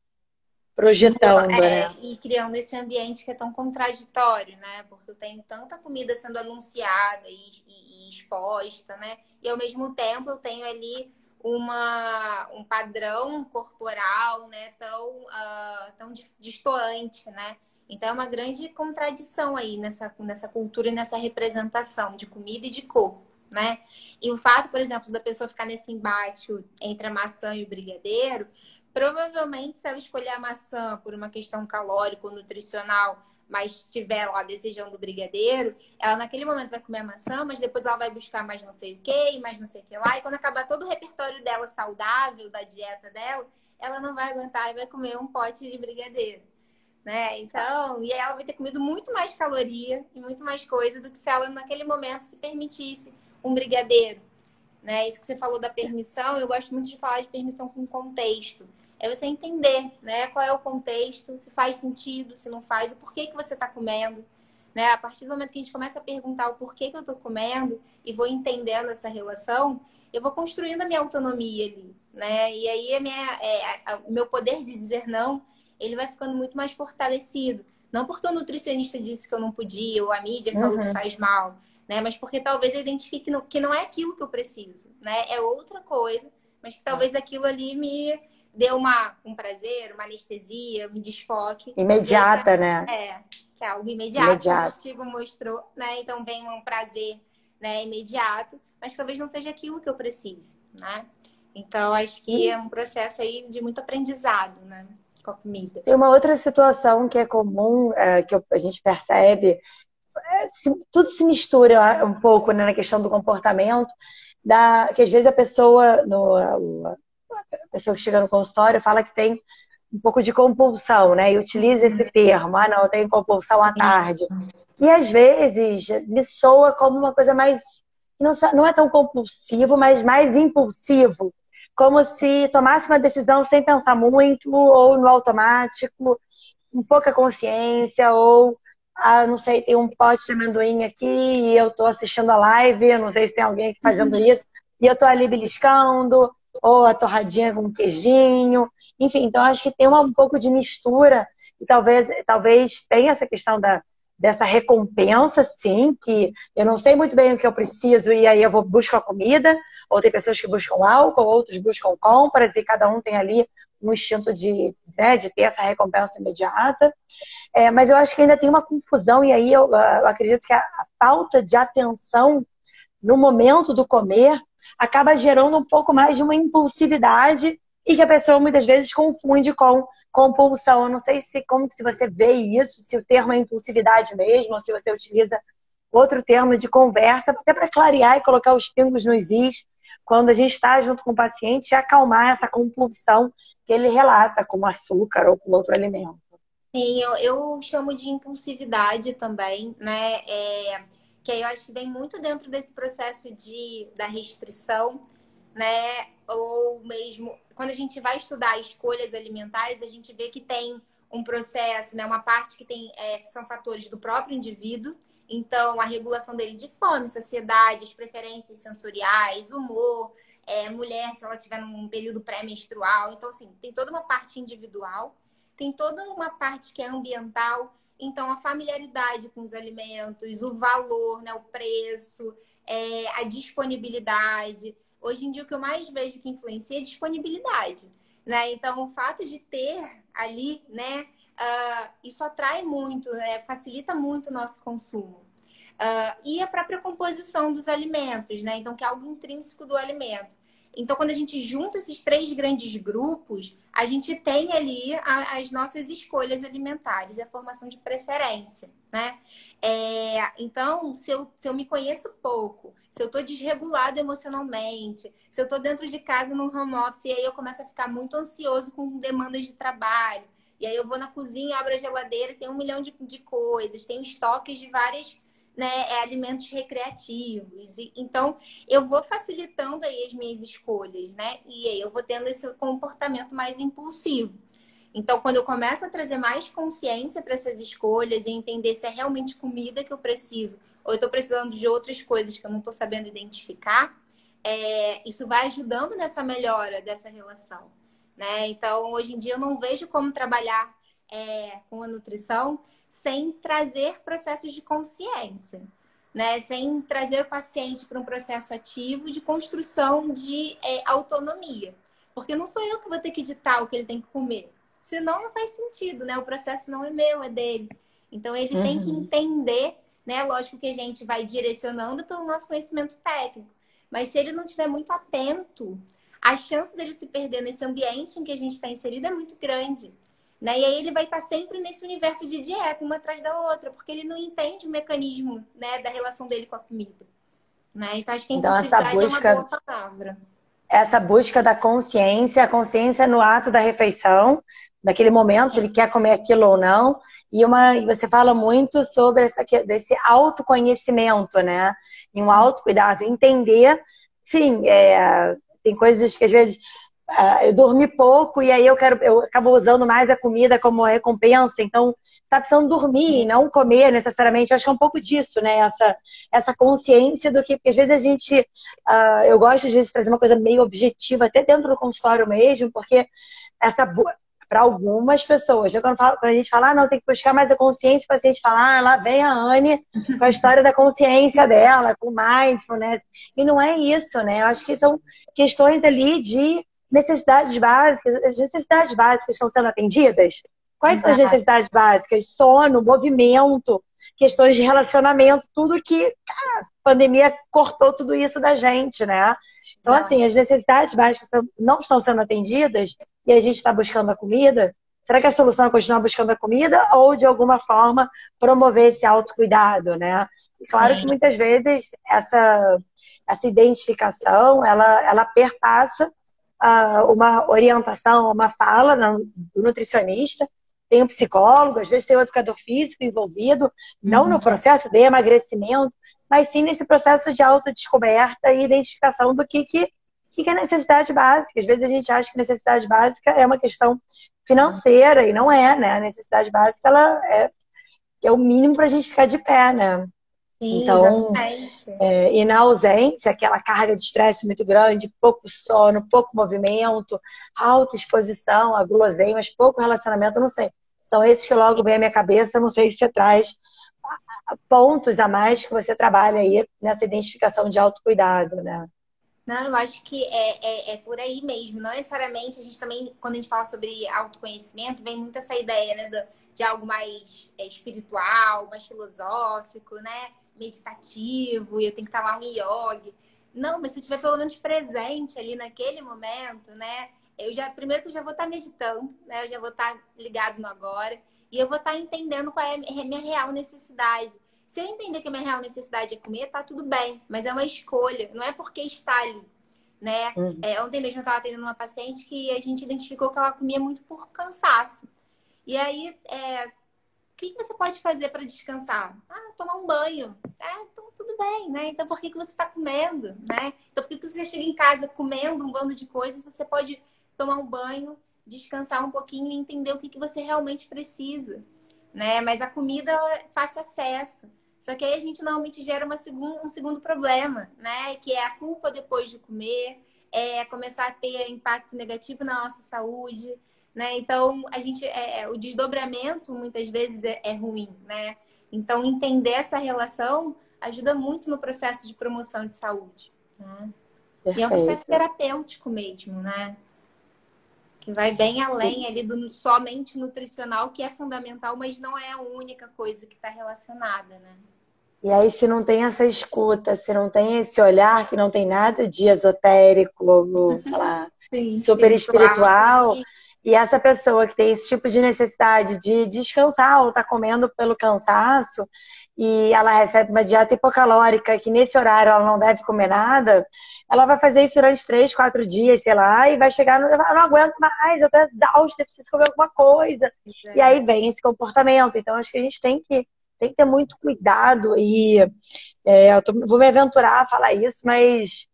projetando, é, né? E criando esse ambiente que é tão contraditório, né? Porque eu tenho tanta comida sendo anunciada e, e, e exposta, né? E ao mesmo tempo eu tenho ali uma, um padrão corporal né, tão, uh, tão distoante, né? Então é uma grande contradição aí nessa, nessa cultura e nessa representação de comida e de corpo, né? E o fato, por exemplo, da pessoa ficar nesse embate entre a maçã e o brigadeiro, provavelmente se ela escolher a maçã por uma questão calórica ou nutricional mas estiver lá desejando o brigadeiro, ela naquele momento vai comer a maçã, mas depois ela vai buscar mais não sei o que, mais não sei o que lá, e quando acabar todo o repertório dela saudável, da dieta dela, ela não vai aguentar e vai comer um pote de brigadeiro. Né? Então, e aí ela vai ter comido muito mais caloria e muito mais coisa do que se ela naquele momento se permitisse um brigadeiro. Né? Isso que você falou da permissão, eu gosto muito de falar de permissão com contexto é você entender, né? Qual é o contexto, se faz sentido, se não faz, o porquê que você está comendo. Né? A partir do momento que a gente começa a perguntar o porquê que eu estou comendo e vou entendendo essa relação, eu vou construindo a minha autonomia ali, né? E aí a minha, é, a, o meu poder de dizer não, ele vai ficando muito mais fortalecido. Não porque o nutricionista disse que eu não podia, ou a mídia falou uhum. que faz mal, né? Mas porque talvez eu identifique que não é aquilo que eu preciso, né? É outra coisa, mas que talvez aquilo ali me dê uma, um prazer, uma anestesia, um desfoque. Imediata, né? É, que é algo imediato, imediato. o artigo mostrou, né? Então vem um prazer né, imediato, mas talvez não seja aquilo que eu precise, né? Então acho que é um processo aí de muito aprendizado, né? Com a comida. Tem uma outra situação que é comum, é, que a gente percebe, é, se, tudo se mistura um pouco né, na questão do comportamento, da, que às vezes a pessoa, no, a pessoa que chega no consultório fala que tem um pouco de compulsão, né? E utiliza esse termo, ah, não, eu tenho compulsão à tarde. E às vezes me soa como uma coisa mais. Não, não é tão compulsivo, mas mais impulsivo. Como se tomasse uma decisão sem pensar muito, ou no automático, com pouca consciência, ou ah, não sei, tem um pote de amendoim aqui e eu estou assistindo a live, não sei se tem alguém aqui fazendo isso, e eu estou ali beliscando, ou a torradinha com queijinho, enfim, então acho que tem uma, um pouco de mistura, e talvez, talvez tenha essa questão da, dessa recompensa, sim, que eu não sei muito bem o que eu preciso e aí eu vou buscar comida, ou tem pessoas que buscam álcool, outros buscam compras, e cada um tem ali um instinto de, né, de ter essa recompensa imediata. É, mas eu acho que ainda tem uma confusão, e aí eu, eu acredito que a, a falta de atenção no momento do comer acaba gerando um pouco mais de uma impulsividade e que a pessoa muitas vezes confunde com compulsão. Eu não sei se como se você vê isso, se o termo é impulsividade mesmo, ou se você utiliza outro termo de conversa, até para clarear e colocar os pingos nos is quando a gente está junto com o paciente e acalmar essa compulsão que ele relata, como açúcar ou com outro alimento. Sim, eu, eu chamo de impulsividade também, né? É, que aí eu acho que vem muito dentro desse processo de, da restrição, né? Ou mesmo quando a gente vai estudar escolhas alimentares, a gente vê que tem um processo, né? Uma parte que tem é, são fatores do próprio indivíduo. Então, a regulação dele de fome, saciedade, as preferências sensoriais, humor, é, mulher, se ela tiver num período pré-menstrual. Então, assim, tem toda uma parte individual, tem toda uma parte que é ambiental. Então, a familiaridade com os alimentos, o valor, né, o preço, é, a disponibilidade. Hoje em dia, o que eu mais vejo que influencia é disponibilidade. Né? Então, o fato de ter ali, né, uh, isso atrai muito, né? facilita muito o nosso consumo. Uh, e a própria composição dos alimentos, né? Então, que é algo intrínseco do alimento. Então, quando a gente junta esses três grandes grupos, a gente tem ali a, as nossas escolhas alimentares, a formação de preferência, né? É, então, se eu, se eu me conheço pouco, se eu estou desregulado emocionalmente, se eu estou dentro de casa num home office e aí eu começo a ficar muito ansioso com demandas de trabalho, e aí eu vou na cozinha, abro a geladeira, tem um milhão de, de coisas, tem estoques de várias né, é, alimentos recreativos. E, então, eu vou facilitando aí as minhas escolhas, né? E aí eu vou tendo esse comportamento mais impulsivo. Então, quando eu começo a trazer mais consciência para essas escolhas e entender se é realmente comida que eu preciso ou eu estou precisando de outras coisas que eu não estou sabendo identificar, é, isso vai ajudando nessa melhora dessa relação. Né? Então, hoje em dia, eu não vejo como trabalhar é, com a nutrição sem trazer processos de consciência, né? Sem trazer o paciente para um processo ativo de construção de é, autonomia. Porque não sou eu que vou ter que ditar o que ele tem que comer. Senão não faz sentido, né? O processo não é meu, é dele. Então ele uhum. tem que uhum. entender, né? Lógico que a gente vai direcionando pelo nosso conhecimento técnico. Mas se ele não estiver muito atento, a chance dele se perder nesse ambiente em que a gente está inserido é muito grande. Né? E aí ele vai estar sempre nesse universo de dieta, uma atrás da outra, porque ele não entende o mecanismo né, da relação dele com a comida. Né? Então acho que a então, essa busca, é uma boa palavra. Essa busca da consciência, a consciência no ato da refeição, naquele momento, se ele quer comer aquilo ou não. E, uma, e você fala muito sobre essa, desse autoconhecimento, né? E um autocuidado, entender, enfim, é, tem coisas que às vezes eu dormi pouco e aí eu quero, eu acabo usando mais a comida como recompensa. Então, está precisando dormir e não comer necessariamente. Acho que é um pouco disso, né? Essa, essa consciência do que, porque às vezes a gente, uh, eu gosto às vezes de trazer uma coisa meio objetiva, até dentro do consultório mesmo, porque essa para algumas pessoas, né? quando, falo, quando, a gente fala, ah, não, tem que buscar mais a consciência, o paciente fala, ah, lá vem a Anne com a história da consciência dela, com mindfulness. E não é isso, né? Eu acho que são questões ali de necessidades básicas, as necessidades básicas estão sendo atendidas? Quais Exato. são as necessidades básicas? Sono, movimento, questões de relacionamento, tudo que a pandemia cortou tudo isso da gente, né? Então, assim, as necessidades básicas não estão sendo atendidas e a gente está buscando a comida. Será que a solução é continuar buscando a comida ou, de alguma forma, promover esse autocuidado, né? E claro Sim. que muitas vezes essa, essa identificação, ela, ela perpassa uh, uma orientação, uma fala do nutricionista, tem um psicólogo, às vezes tem um educador físico envolvido, não no uhum. processo de emagrecimento, mas sim nesse processo de autodescoberta e identificação do que, que, que é necessidade básica. Às vezes a gente acha que necessidade básica é uma questão financeira, e não é, né? A necessidade básica ela é, é o mínimo para a gente ficar de pé, né? Sim, então, é, e na ausência, aquela carga de estresse muito grande, pouco sono, pouco movimento, alta exposição a guloseimas, pouco relacionamento, não sei. São esses que logo vem à minha cabeça, não sei se você traz pontos a mais que você trabalha aí nessa identificação de autocuidado, né? Não, eu acho que é, é, é, por aí mesmo. Não necessariamente a gente também, quando a gente fala sobre autoconhecimento, vem muito essa ideia, né, do, de algo mais é, espiritual, mais filosófico, né? Meditativo, e eu tenho que estar lá no yoga. Não, mas se eu estiver pelo menos presente ali naquele momento, né? Eu já, primeiro que eu já vou estar meditando, né? Eu já vou estar ligado no agora. E eu vou estar entendendo qual é a minha real necessidade. Se eu entender que a minha real necessidade é comer, tá tudo bem. Mas é uma escolha, não é porque está ali. Né? Uhum. É, ontem mesmo eu estava atendendo uma paciente que a gente identificou que ela comia muito por cansaço. E aí, é, o que, você pode fazer para descansar? Ah, tomar um banho. É, então tudo bem, né? Então por que, que você está comendo, né? Então por que, que você já chega em casa comendo um bando de coisas? Você pode tomar um banho, descansar um pouquinho e entender o que, que você realmente precisa, né? Mas a comida é fácil acesso. Só que aí a gente normalmente gera uma segun, um segundo problema, né? Que é a culpa depois de comer, é começar a ter impacto negativo na nossa saúde, né? Então, a gente, é, é, o desdobramento muitas vezes é, é ruim, né? Então, entender essa relação ajuda muito no processo de promoção de saúde, né? E é um processo terapêutico mesmo, né? Que vai bem além ali do somente nutricional, que é fundamental, mas não é a única coisa que está relacionada, né? E aí, se não tem essa escuta, se não tem esse olhar, que não tem nada de esotérico, sei lá, Sim, super espiritual, espiritual e essa pessoa que tem esse tipo de necessidade de descansar ou tá comendo pelo cansaço e ela recebe uma dieta hipocalórica que nesse horário ela não deve comer nada, ela vai fazer isso durante três, quatro dias, sei lá, e vai chegar no. Eu não aguento mais, eu tô exausta, preciso comer alguma coisa. É. E aí vem esse comportamento. Então, acho que a gente tem que, tem que ter muito cuidado. E é, eu tô, vou me aventurar a falar isso, mas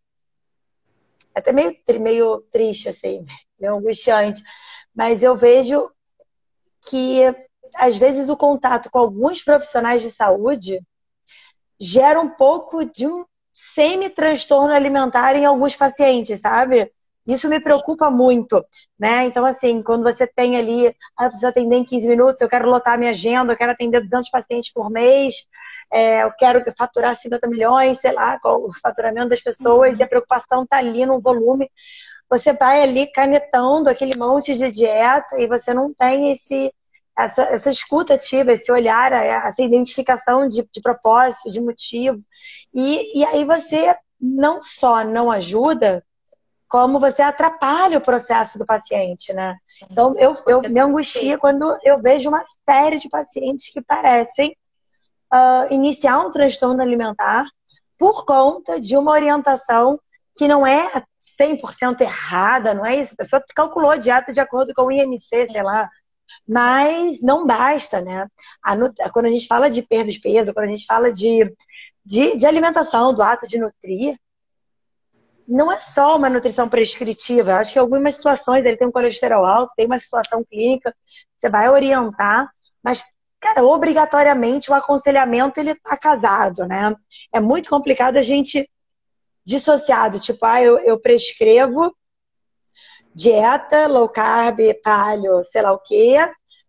até meio, meio triste, assim, meio angustiante mas eu vejo que às vezes o contato com alguns profissionais de saúde gera um pouco de um semi-transtorno alimentar em alguns pacientes, sabe? Isso me preocupa muito, né? Então, assim, quando você tem ali, ah, eu preciso atender em 15 minutos, eu quero lotar minha agenda, eu quero atender 200 pacientes por mês, é, eu quero faturar 50 milhões, sei lá, qual o faturamento das pessoas, uhum. e a preocupação tá ali no volume você vai ali canetando aquele monte de dieta e você não tem esse, essa, essa escuta ativa, esse olhar, essa identificação de, de propósito, de motivo. E, e aí você não só não ajuda, como você atrapalha o processo do paciente, né? Então, eu, eu me angustio quando eu vejo uma série de pacientes que parecem uh, iniciar um transtorno alimentar por conta de uma orientação que não é 100% errada, não é isso? A pessoa calculou a dieta de acordo com o IMC, sei lá. Mas não basta, né? A, quando a gente fala de perda de peso, quando a gente fala de, de, de alimentação, do ato de nutrir, não é só uma nutrição prescritiva. Acho que em algumas situações ele tem um colesterol alto, tem uma situação clínica, você vai orientar, mas, cara, obrigatoriamente o aconselhamento ele tá casado, né? É muito complicado a gente dissociado, tipo, ah, eu, eu prescrevo dieta, low carb, paleo, sei lá o quê,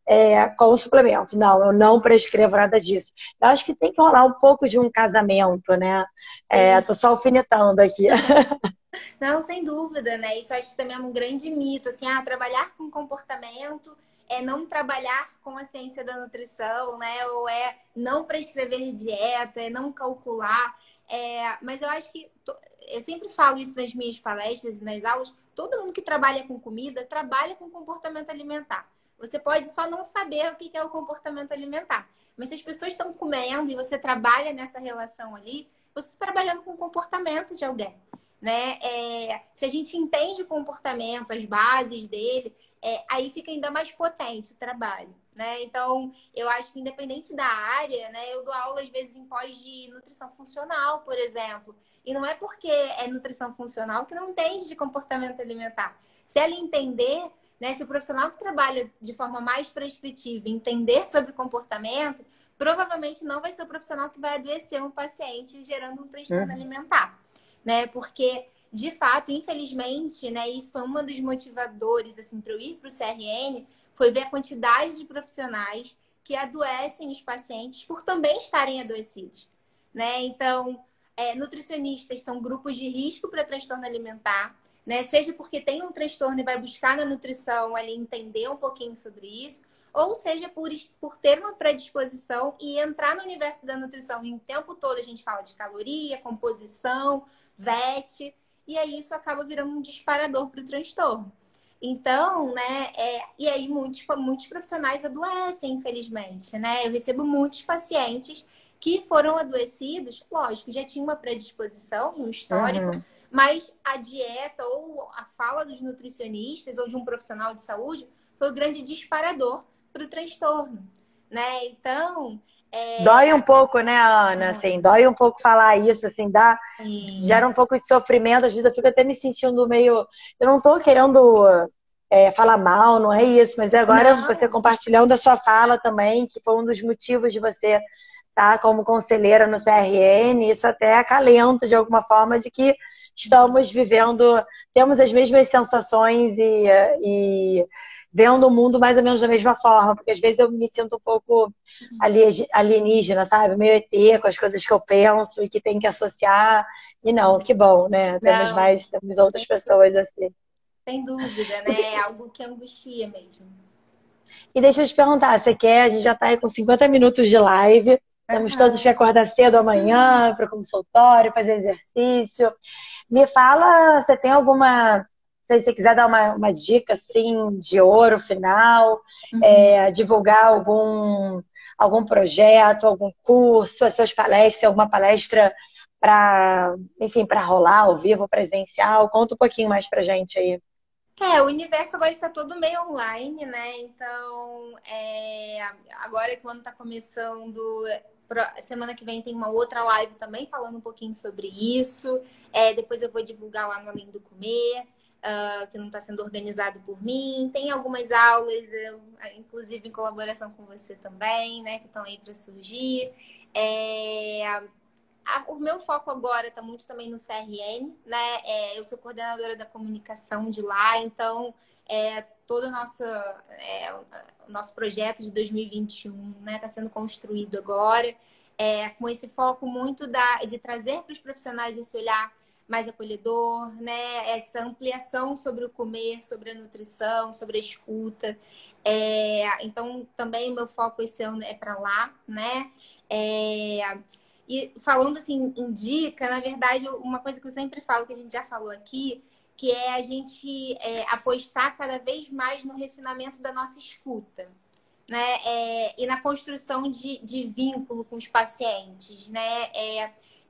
é, com suplemento. Não, eu não prescrevo nada disso. Eu acho que tem que rolar um pouco de um casamento, né? É, tô só alfinetando aqui. Não, sem dúvida, né? Isso acho que também é um grande mito, assim, ah, trabalhar com comportamento é não trabalhar com a ciência da nutrição, né? Ou é não prescrever dieta, é não calcular. É... Mas eu acho que eu sempre falo isso nas minhas palestras e nas aulas. Todo mundo que trabalha com comida trabalha com comportamento alimentar. Você pode só não saber o que é o comportamento alimentar. Mas se as pessoas estão comendo e você trabalha nessa relação ali, você está trabalhando com o comportamento de alguém né? É, se a gente entende o comportamento, as bases dele, é, aí fica ainda mais potente o trabalho, né? Então, eu acho que independente da área, né? Eu dou aula às vezes em pós de nutrição funcional, por exemplo. E não é porque é nutrição funcional que não entende de comportamento alimentar. Se ela entender, né? Se o profissional que trabalha de forma mais prescritiva entender sobre comportamento, provavelmente não vai ser o profissional que vai adoecer um paciente gerando um transtorno uhum. alimentar né? Porque, de fato, infelizmente, né, isso foi um dos motivadores assim, para eu ir para o CRN, foi ver a quantidade de profissionais que adoecem os pacientes por também estarem adoecidos. Né? Então, é, nutricionistas são grupos de risco para transtorno alimentar, né? Seja porque tem um transtorno e vai buscar na nutrição ali entender um pouquinho sobre isso, ou seja por, por ter uma predisposição e entrar no universo da nutrição. E o tempo todo a gente fala de caloria, composição, VET, e aí isso acaba virando um disparador para o transtorno. Então, né, é, e aí muitos, muitos profissionais adoecem, infelizmente, né? Eu recebo muitos pacientes que foram adoecidos, lógico, já tinha uma predisposição, um histórico, uhum. mas a dieta ou a fala dos nutricionistas ou de um profissional de saúde foi o grande disparador para o transtorno, né? Então, é... Dói um pouco, né, Ana? Assim, dói um pouco falar isso, assim, dá, gera um pouco de sofrimento. Às vezes eu fico até me sentindo meio. Eu não tô querendo é, falar mal, não é isso, mas é agora não. você compartilhando a sua fala também, que foi um dos motivos de você estar tá, como conselheira no CRN, isso até acalenta de alguma forma de que estamos vivendo, temos as mesmas sensações e, e vendo o mundo mais ou menos da mesma forma, porque às vezes eu me sinto um pouco alienígena, sabe? Meio ET com as coisas que eu penso e que tem que associar. E não, que bom, né? Temos não. mais, temos outras pessoas assim. Sem dúvida, né? É algo que angustia mesmo. E deixa eu te perguntar, você quer? A gente já está aí com 50 minutos de live. Temos uhum. todos que acordar cedo amanhã para o consultório, fazer exercício. Me fala, você tem alguma se você quiser dar uma, uma dica assim de ouro final, uhum. é, divulgar algum, algum projeto, algum curso, as suas palestras, alguma palestra para, enfim, para rolar ao vivo, presencial, conta um pouquinho mais pra gente aí. É, o universo agora está todo meio online, né? Então, é, agora que o ano está começando, semana que vem tem uma outra live também falando um pouquinho sobre isso. É, depois eu vou divulgar lá no Além do Comer uh, que não está sendo organizado por mim. Tem algumas aulas, eu, inclusive em colaboração com você também, né, que estão aí para surgir. É, a, o meu foco agora está muito também no CRN, né? É, eu sou coordenadora da comunicação de lá, então é, todo o nosso, é, o nosso projeto de 2021 está né, tá sendo construído agora, é, com esse foco muito da, de trazer para os profissionais esse olhar mais acolhedor, né? Essa ampliação sobre o comer, sobre a nutrição, sobre a escuta. É, então, também meu foco esse ano é para lá, né? É, e falando assim, indica, na verdade, uma coisa que eu sempre falo, que a gente já falou aqui, que é a gente é, apostar cada vez mais no refinamento da nossa escuta. Né? É, e na construção de, de vínculo com os pacientes, né?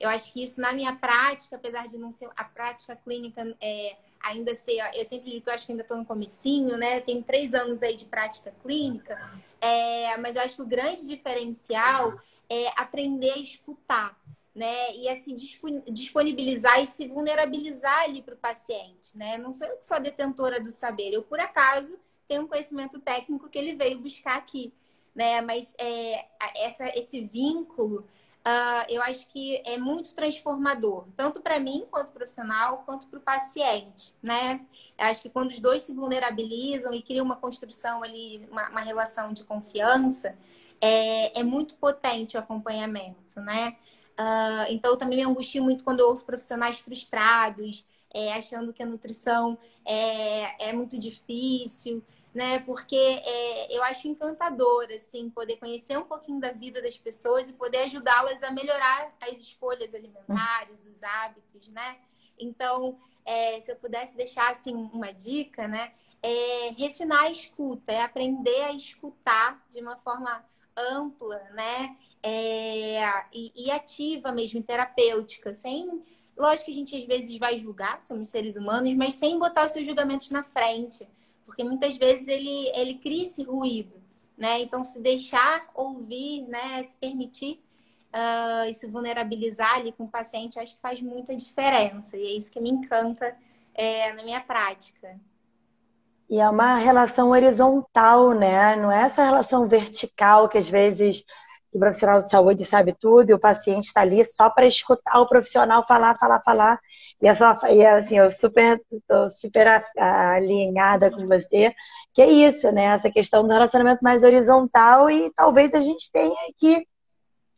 Eu acho que isso na minha prática, apesar de não ser a prática clínica é, ainda ser, eu sempre digo que eu acho que ainda estou no comecinho, né? Tenho três anos aí de prática clínica, é, mas eu acho que o grande diferencial é aprender a escutar, né? E assim disponibilizar e se vulnerabilizar ali para o paciente, né? Não sou eu que sou a detentora do saber, eu por acaso tenho um conhecimento técnico que ele veio buscar aqui, né? Mas é, essa, esse vínculo uh, eu acho que é muito transformador, tanto para mim quanto profissional, quanto para o paciente, né? Eu acho que quando os dois se vulnerabilizam e criam uma construção ali, uma, uma relação de confiança, é, é, muito potente o acompanhamento, né? Uh, então, também me angustio muito quando eu ouço profissionais frustrados, é, achando que a nutrição é, é muito difícil, né? Porque é, eu acho encantador, assim, poder conhecer um pouquinho da vida das pessoas e poder ajudá-las a melhorar as escolhas alimentares, os hábitos, né? Então, é, se eu pudesse deixar, assim, uma dica, né? É refinar a escuta, é aprender a escutar de uma forma ampla, né? É, e, e ativa mesmo, terapêutica, sem Lógico que a gente às vezes vai julgar, somos seres humanos, mas sem botar os seus julgamentos na frente porque muitas vezes ele, ele cria esse ruído, né? Então, se deixar ouvir, né, se permitir uh, e se vulnerabilizar ali com o paciente, acho que faz muita diferença. E é isso que me encanta é, na minha prática. E é uma relação horizontal, né? Não é essa relação vertical que às vezes o profissional de saúde sabe tudo e o paciente está ali só para escutar o profissional falar, falar, falar. E, é só, e assim, eu super, tô super alinhada com você, que é isso, né? Essa questão do relacionamento mais horizontal e talvez a gente tenha que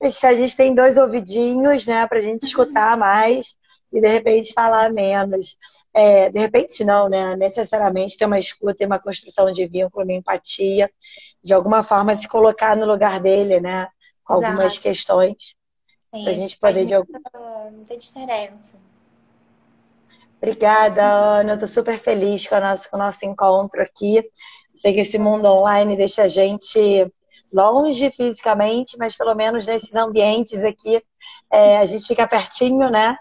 a gente tem dois ouvidinhos, né, para a gente escutar mais e de repente falar menos. É, de repente não, né? Necessariamente ter uma escuta e uma construção de vínculo, uma empatia, de alguma forma se colocar no lugar dele, né? Com Exato. algumas questões. Sim, a gente poder de algum. Muita diferença. Obrigada, Ana. Eu tô super feliz com o nosso, com o nosso encontro aqui. Sei que esse mundo online deixa a gente longe fisicamente, mas pelo menos nesses ambientes aqui é, a gente fica pertinho, né?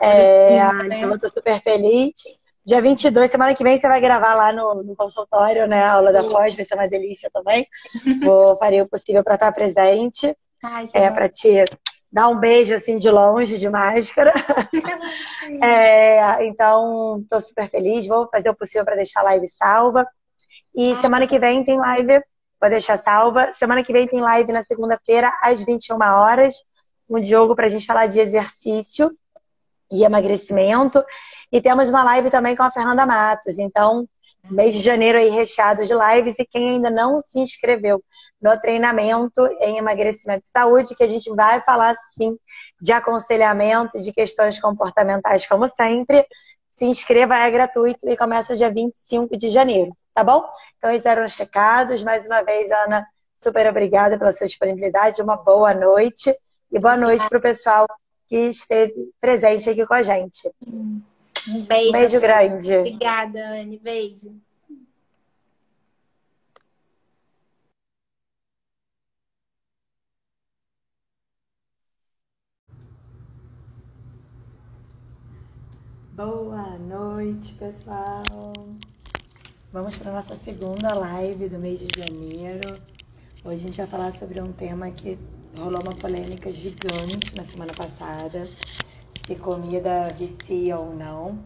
É, então eu tô super feliz. Dia 22, semana que vem, você vai gravar lá no, no consultório, né? A aula da pós, vai ser uma delícia também. Vou fazer o possível para estar presente. Ai, é, para te dar um beijo assim de longe, de máscara. é, então, estou super feliz. Vou fazer o possível para deixar a live salva. E ah, semana que vem tem live, vou deixar salva. Semana que vem tem live na segunda-feira, às 21 horas. Um jogo para a gente falar de exercício e emagrecimento. E temos uma live também com a Fernanda Matos. Então, mês de janeiro aí recheado de lives. E quem ainda não se inscreveu no treinamento em emagrecimento e saúde, que a gente vai falar sim de aconselhamento, de questões comportamentais, como sempre. Se inscreva, é gratuito e começa dia 25 de janeiro, tá bom? Então, esses eram os recados. Mais uma vez, Ana, super obrigada pela sua disponibilidade. Uma boa noite. E boa noite para o pessoal que esteve presente aqui com a gente. Um beijo. Beijo grande. Obrigada, Anne. Beijo. Boa noite, pessoal. Vamos para a nossa segunda live do mês de janeiro. Hoje a gente vai falar sobre um tema que rolou uma polêmica gigante na semana passada, se comida vicia ou não.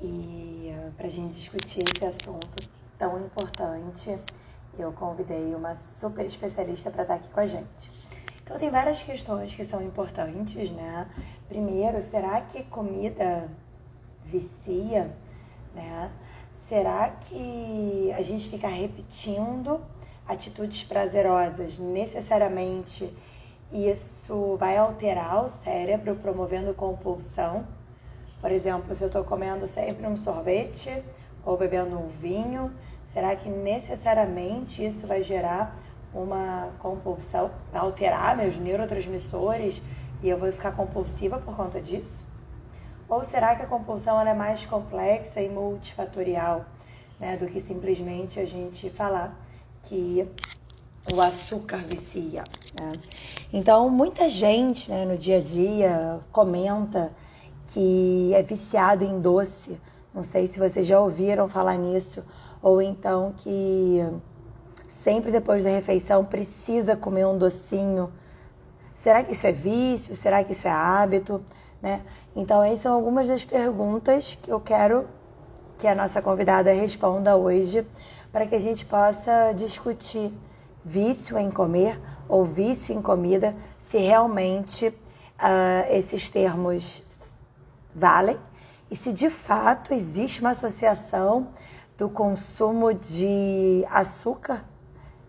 E uh, para a gente discutir esse assunto tão importante, eu convidei uma super especialista para estar aqui com a gente. Então tem várias questões que são importantes, né? Primeiro, será que comida vicia, né? Será que a gente fica repetindo atitudes prazerosas necessariamente isso vai alterar o cérebro, promovendo compulsão? Por exemplo, se eu estou comendo sempre um sorvete ou bebendo um vinho, será que necessariamente isso vai gerar uma compulsão, alterar meus neurotransmissores e eu vou ficar compulsiva por conta disso? Ou será que a compulsão é mais complexa e multifatorial né, do que simplesmente a gente falar que o açúcar vicia? Né? Então, muita gente né, no dia a dia comenta que é viciado em doce. Não sei se vocês já ouviram falar nisso, ou então que sempre depois da refeição precisa comer um docinho. Será que isso é vício? Será que isso é hábito? Né? Então, essas são algumas das perguntas que eu quero que a nossa convidada responda hoje, para que a gente possa discutir vício em comer ou vício em comida, se realmente uh, esses termos valem e se de fato existe uma associação do consumo de açúcar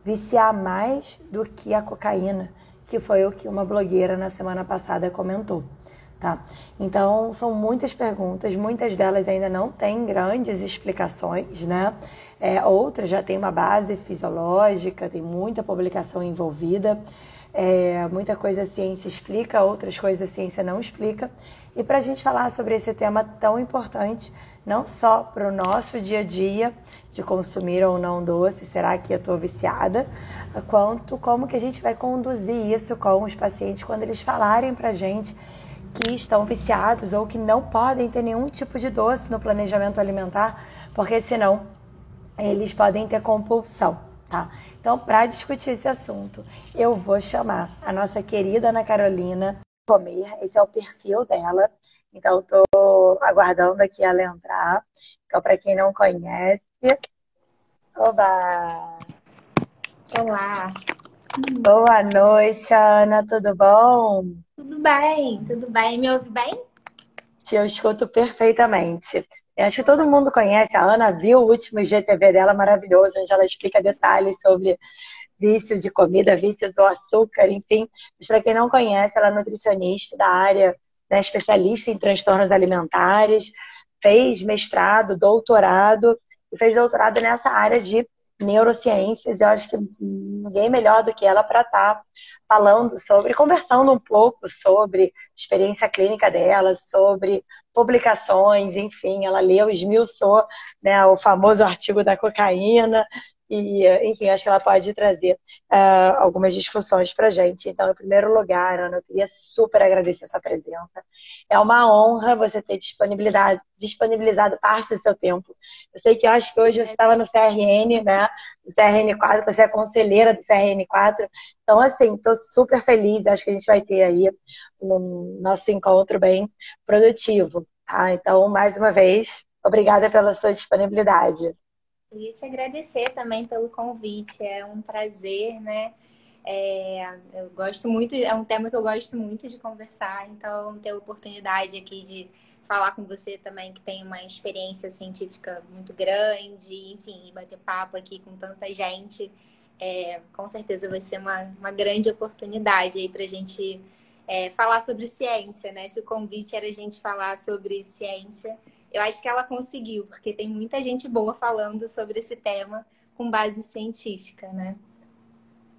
viciar mais do que a cocaína, que foi o que uma blogueira na semana passada comentou. Tá? Então, são muitas perguntas, muitas delas ainda não têm grandes explicações, né? É, outras já têm uma base fisiológica, tem muita publicação envolvida, é, muita coisa a ciência explica, outras coisas a ciência não explica. E para a gente falar sobre esse tema tão importante, não só para o nosso dia a dia, de consumir ou não doce, será que eu estou viciada, quanto como que a gente vai conduzir isso com os pacientes quando eles falarem para a gente que estão viciados ou que não podem ter nenhum tipo de doce no planejamento alimentar, porque senão eles podem ter compulsão, tá? Então, para discutir esse assunto, eu vou chamar a nossa querida Ana Carolina Comer, esse é o perfil dela. Então, estou aguardando aqui ela entrar. Então, para quem não conhece, Oba! Olá! Boa noite, Ana, tudo bom? Tudo bem, tudo bem. Me ouve bem? Te eu escuto perfeitamente. Eu acho que todo mundo conhece, a Ana viu o último GTV dela maravilhoso, onde ela explica detalhes sobre vício de comida, vício do açúcar, enfim. Mas para quem não conhece, ela é nutricionista da área, né, especialista em transtornos alimentares, fez mestrado, doutorado e fez doutorado nessa área de neurociências. Eu acho que ninguém melhor do que ela para estar tá falando sobre, conversando um pouco sobre experiência clínica dela, sobre publicações, enfim, ela leu, esmiuçou né, o famoso artigo da cocaína, e, enfim, acho que ela pode trazer uh, algumas discussões para a gente. Então, em primeiro lugar, Ana, eu queria super agradecer a sua presença. É uma honra você ter disponibilidade, disponibilizado parte do seu tempo. Eu sei que eu acho que hoje você estava no CRN, né? No CRN4, você é conselheira do CRN4. Então, assim, estou super feliz. Acho que a gente vai ter aí um nosso encontro bem produtivo. Tá? Então, mais uma vez, obrigada pela sua disponibilidade. Queria te agradecer também pelo convite, é um prazer, né? É, eu gosto muito, é um tema que eu gosto muito de conversar, então ter a oportunidade aqui de falar com você também que tem uma experiência científica muito grande, enfim, bater papo aqui com tanta gente, é, com certeza vai ser uma, uma grande oportunidade aí para a gente é, falar sobre ciência, né? Se o convite era a gente falar sobre ciência, eu acho que ela conseguiu, porque tem muita gente boa falando sobre esse tema com base científica, né?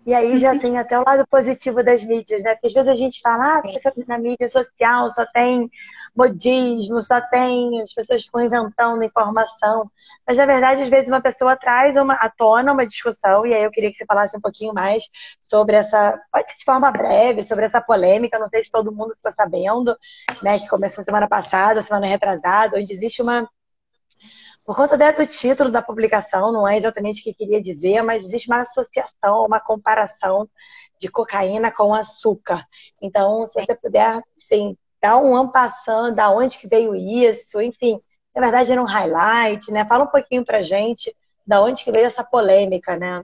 E aí já tem até o lado positivo das mídias, né? Porque às vezes a gente fala, ah, na mídia social só tem modismo, só tem, as pessoas ficam inventando informação. Mas na verdade, às vezes uma pessoa traz uma, à tona uma discussão, e aí eu queria que você falasse um pouquinho mais sobre essa, pode ser de forma breve, sobre essa polêmica, não sei se todo mundo ficou sabendo, né? Que começou semana passada, semana retrasada, onde existe uma por conta do título da publicação, não é exatamente o que queria dizer, mas existe uma associação, uma comparação de cocaína com açúcar. Então, se você puder, sim, dar um ampassando, da onde que veio isso, enfim, na verdade era um highlight, né? Fala um pouquinho pra gente da onde que veio essa polêmica, né?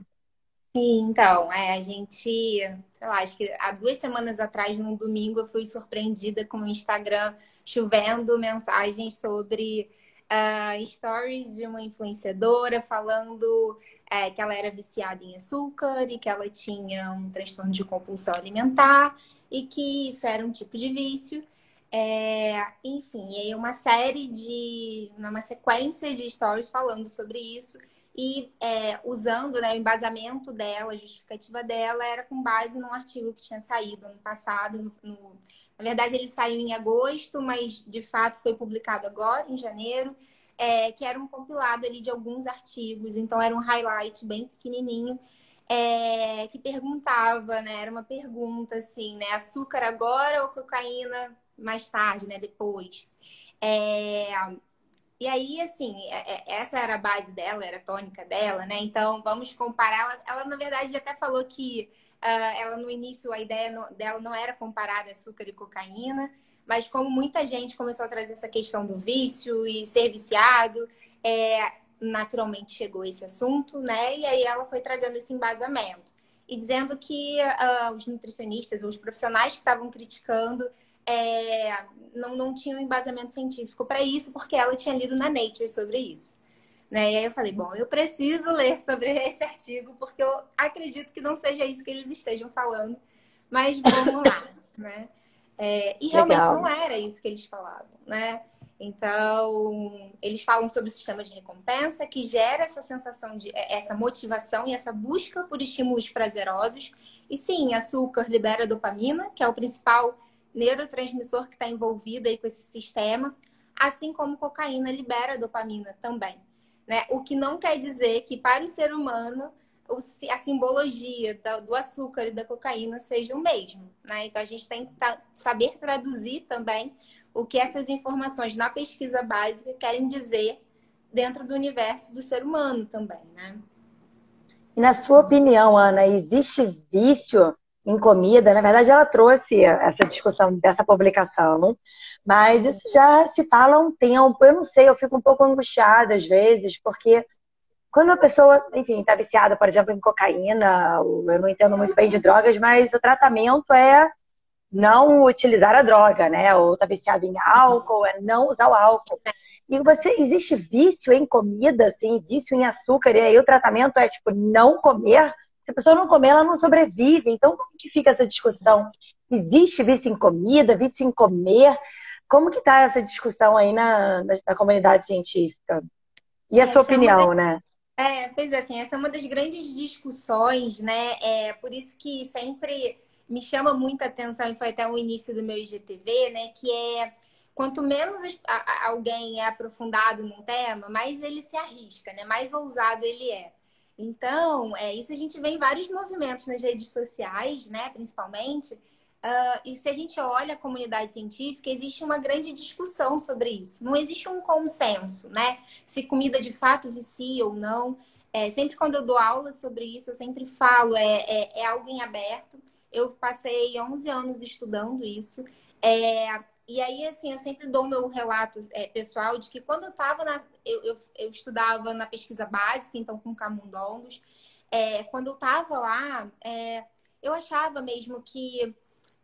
Sim, então, é, a gente, sei lá, acho que há duas semanas atrás, num domingo, eu fui surpreendida com o Instagram chovendo mensagens sobre uh, stories de uma influenciadora falando é, que ela era viciada em açúcar e que ela tinha um transtorno de compulsão alimentar e que isso era um tipo de vício. É, enfim, aí uma série de. uma sequência de stories falando sobre isso e é, usando né, o embasamento dela, a justificativa dela, era com base num artigo que tinha saído ano passado. No, no, na verdade, ele saiu em agosto, mas de fato foi publicado agora, em janeiro, é, que era um compilado ali de alguns artigos, então era um highlight bem pequenininho. É, que perguntava, né? Era uma pergunta assim, né? Açúcar agora ou cocaína mais tarde, né? Depois. É... E aí, assim, é, é, essa era a base dela, era a tônica dela, né? Então, vamos comparar. Ela, ela na verdade, até falou que uh, ela, no início, a ideia no, dela não era comparar açúcar e cocaína, mas como muita gente começou a trazer essa questão do vício e ser viciado, é, naturalmente chegou esse assunto, né? E aí ela foi trazendo esse embasamento. E dizendo que uh, os nutricionistas, os profissionais que estavam criticando, é, não, não tinham embasamento científico para isso, porque ela tinha lido na Nature sobre isso. Né? E aí eu falei, bom, eu preciso ler sobre esse artigo, porque eu acredito que não seja isso que eles estejam falando, mas vamos lá, né? É, e realmente Legal. não era isso que eles falavam, né? Então, eles falam sobre o sistema de recompensa que gera essa sensação de essa motivação e essa busca por estímulos prazerosos. E sim, açúcar libera dopamina, que é o principal neurotransmissor que está envolvido aí com esse sistema, assim como cocaína libera dopamina também. Né? O que não quer dizer que para o ser humano a simbologia do açúcar e da cocaína seja o mesmo. Né? Então a gente tem que saber traduzir também o que essas informações na pesquisa básica querem dizer dentro do universo do ser humano também, né? E na sua opinião, Ana, existe vício em comida? Na verdade, ela trouxe essa discussão dessa publicação, mas isso já se fala há um tempo. Eu não sei, eu fico um pouco angustiada às vezes, porque quando uma pessoa, enfim, está viciada, por exemplo, em cocaína, eu não entendo muito bem de drogas, mas o tratamento é não utilizar a droga, né? Ou tá viciado em álcool, é não usar o álcool. E você existe vício em comida, assim, vício em açúcar, e aí o tratamento é tipo não comer. Se a pessoa não comer, ela não sobrevive. Então, como que fica essa discussão? Existe vício em comida, vício em comer? Como que tá essa discussão aí na, na, na comunidade científica? E a essa sua opinião, é né? É, pois é, assim, essa é uma das grandes discussões, né? É por isso que sempre me chama muita atenção, e foi até o início do meu IGTV, né? Que é quanto menos alguém é aprofundado num tema, mais ele se arrisca, né? Mais ousado ele é. Então, é, isso a gente vê em vários movimentos nas redes sociais, né? Principalmente. Uh, e se a gente olha a comunidade científica, existe uma grande discussão sobre isso. Não existe um consenso, né? Se comida de fato vicia ou não. É, sempre quando eu dou aula sobre isso, eu sempre falo, é, é, é algo em aberto. Eu passei 11 anos estudando isso. É, e aí, assim, eu sempre dou meu relato é, pessoal de que quando eu estava na. Eu, eu, eu, estudava na pesquisa básica, então com camundongos. É, quando eu estava lá, é, eu achava mesmo que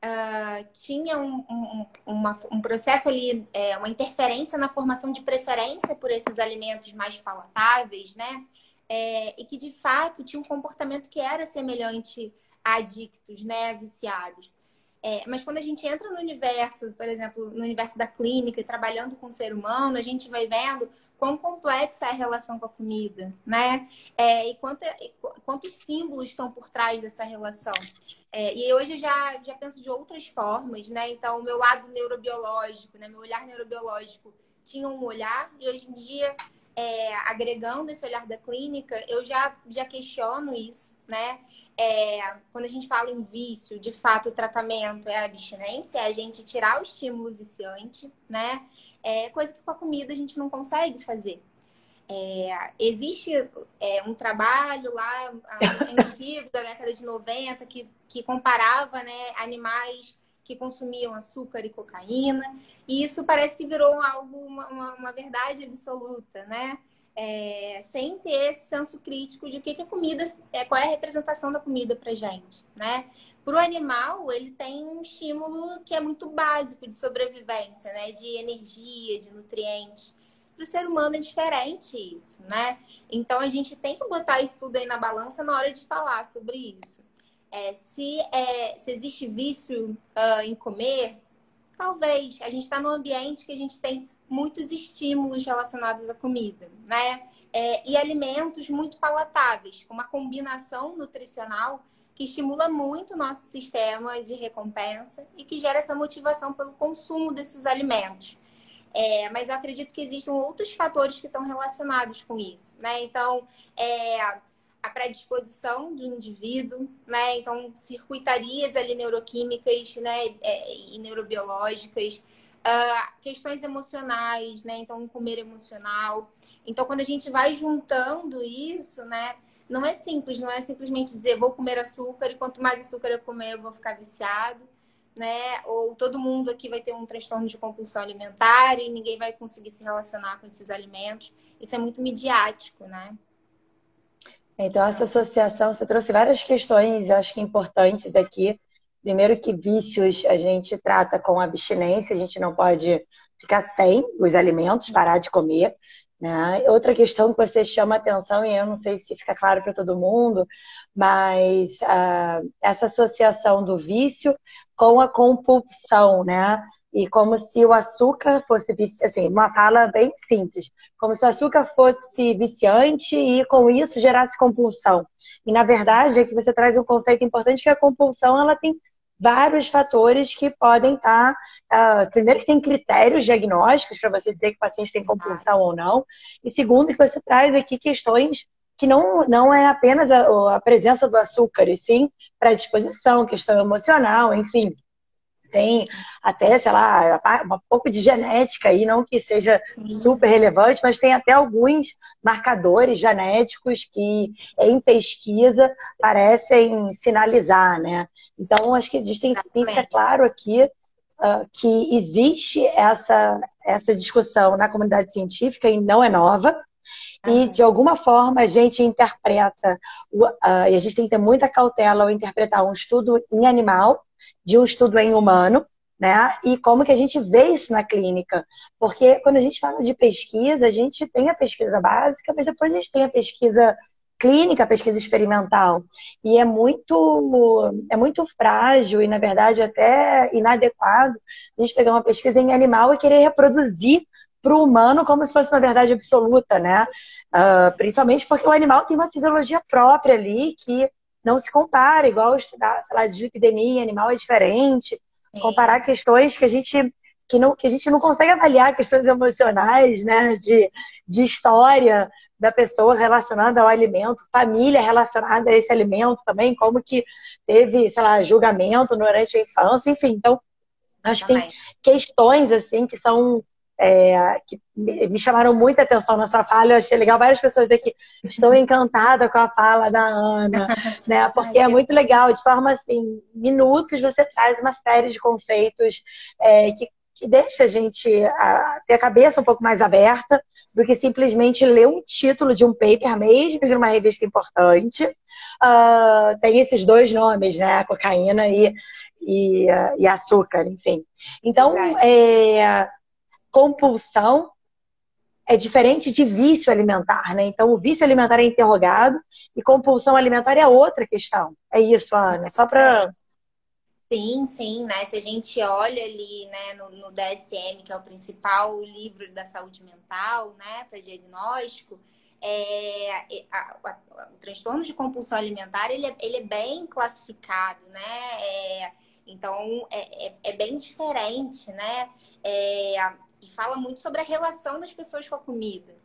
uh, tinha um, um, uma, um, processo ali, é, uma interferência na formação de preferência por esses alimentos mais palatáveis, né? É, e que de fato tinha um comportamento que era semelhante adictos, né, viciados. É, mas quando a gente entra no universo, por exemplo, no universo da clínica e trabalhando com o ser humano, a gente vai vendo quão complexa é a relação com a comida, né? É, e, quanto, e quantos símbolos estão por trás dessa relação. É, e hoje eu já, já penso de outras formas, né? Então, o meu lado neurobiológico, né? meu olhar neurobiológico tinha um olhar, e hoje em dia, é, agregando esse olhar da clínica, eu já, já questiono isso, né? É, quando a gente fala em vício, de fato, o tratamento é a abstinência, é a gente tirar o estímulo viciante, né? É coisa que com a comida a gente não consegue fazer. É, existe é, um trabalho lá antigo, da década de 90, que, que comparava né, animais que consumiam açúcar e cocaína, e isso parece que virou algo, uma, uma, uma verdade absoluta, né? É, sem ter esse senso crítico de o que, que a comida, é, qual é a representação da comida para gente, né? Para o animal, ele tem um estímulo que é muito básico de sobrevivência, né? De energia, de nutrientes. Para o ser humano é diferente isso, né? Então a gente tem que botar isso tudo aí na balança na hora de falar sobre isso. É, se, é, se existe vício uh, em comer, talvez. A gente está num ambiente que a gente tem muitos estímulos relacionados à comida, né? É, e alimentos muito palatáveis, com uma combinação nutricional que estimula muito o nosso sistema de recompensa e que gera essa motivação pelo consumo desses alimentos. É, mas eu acredito que existem outros fatores que estão relacionados com isso, né? Então, é, a predisposição do indivíduo, né? Então, circuitarias ali neuroquímicas, né? É, e neurobiológicas, Uh, questões emocionais, né? Então, comer emocional. Então, quando a gente vai juntando isso, né? Não é simples, não é simplesmente dizer vou comer açúcar e quanto mais açúcar eu comer, eu vou ficar viciado, né? Ou todo mundo aqui vai ter um transtorno de compulsão alimentar e ninguém vai conseguir se relacionar com esses alimentos. Isso é muito midiático, né? Então, essa associação, você trouxe várias questões, eu acho que importantes aqui Primeiro que vícios a gente trata com abstinência, a gente não pode ficar sem os alimentos, parar de comer. Né? Outra questão que você chama atenção, e eu não sei se fica claro para todo mundo, mas uh, essa associação do vício com a compulsão, né? E como se o açúcar fosse, assim, uma fala bem simples, como se o açúcar fosse viciante e com isso gerasse compulsão. E na verdade é que você traz um conceito importante que a compulsão ela tem vários fatores que podem estar. Tá, uh, primeiro, que tem critérios diagnósticos para você dizer que o paciente tem compulsão ou não. E segundo, que você traz aqui questões que não, não é apenas a, a presença do açúcar, e sim predisposição, questão emocional, enfim tem até, sei lá, um pouco de genética aí, não que seja super relevante, mas tem até alguns marcadores genéticos que em pesquisa parecem sinalizar, né? Então, acho que a gente tem que ficar claro aqui uh, que existe essa, essa discussão na comunidade científica e não é nova, e de alguma forma a gente interpreta, uh, e a gente tem que ter muita cautela ao interpretar um estudo em animal de um estudo em humano, né? E como que a gente vê isso na clínica? Porque quando a gente fala de pesquisa, a gente tem a pesquisa básica, mas depois a gente tem a pesquisa clínica, a pesquisa experimental. E é muito, é muito frágil e, na verdade, até inadequado a gente pegar uma pesquisa em animal e querer reproduzir para o humano como se fosse uma verdade absoluta, né? Uh, principalmente porque o animal tem uma fisiologia própria ali que não se compara, igual estudar, sei lá, dislipidemia animal é diferente, Sim. comparar questões que a gente que, não, que a gente não consegue avaliar questões emocionais, né, de, de história da pessoa relacionada ao alimento, família relacionada a esse alimento também, como que teve, sei lá, julgamento durante a infância, enfim. Então, acho que tem questões, assim, que são é, que me chamaram muita atenção na sua fala. Eu achei legal várias pessoas aqui. Estou encantada com a fala da Ana, né? Porque é muito legal. De forma assim, minutos você traz uma série de conceitos é, que, que deixa a gente a, ter a cabeça um pouco mais aberta do que simplesmente ler um título de um paper, mesmo de uma revista importante. Uh, tem esses dois nomes, né? Cocaína e, e, e açúcar, enfim. Então, é, compulsão é diferente de vício alimentar, né? Então, o vício alimentar é interrogado e compulsão alimentar é outra questão. É isso, Ana, só para. Sim, sim, né? Se a gente olha ali, né, no, no DSM, que é o principal livro da saúde mental, né, para diagnóstico, é, a, a, o transtorno de compulsão alimentar ele é, ele é bem classificado, né? É, então é, é, é, bem diferente, né? E fala muito sobre a relação das pessoas com a comida,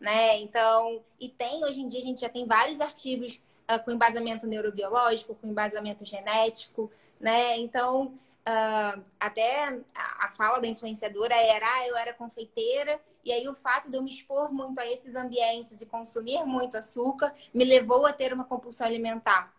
né? Então, e tem hoje em dia a gente já tem vários artigos uh, com embasamento neurobiológico, com embasamento genético, né? Então, uh, até a, a, fala da influenciadora era, ah, eu era confeiteira e aí o fato de eu me expor muito a esses ambientes e consumir muito açúcar me levou a ter uma compulsão alimentar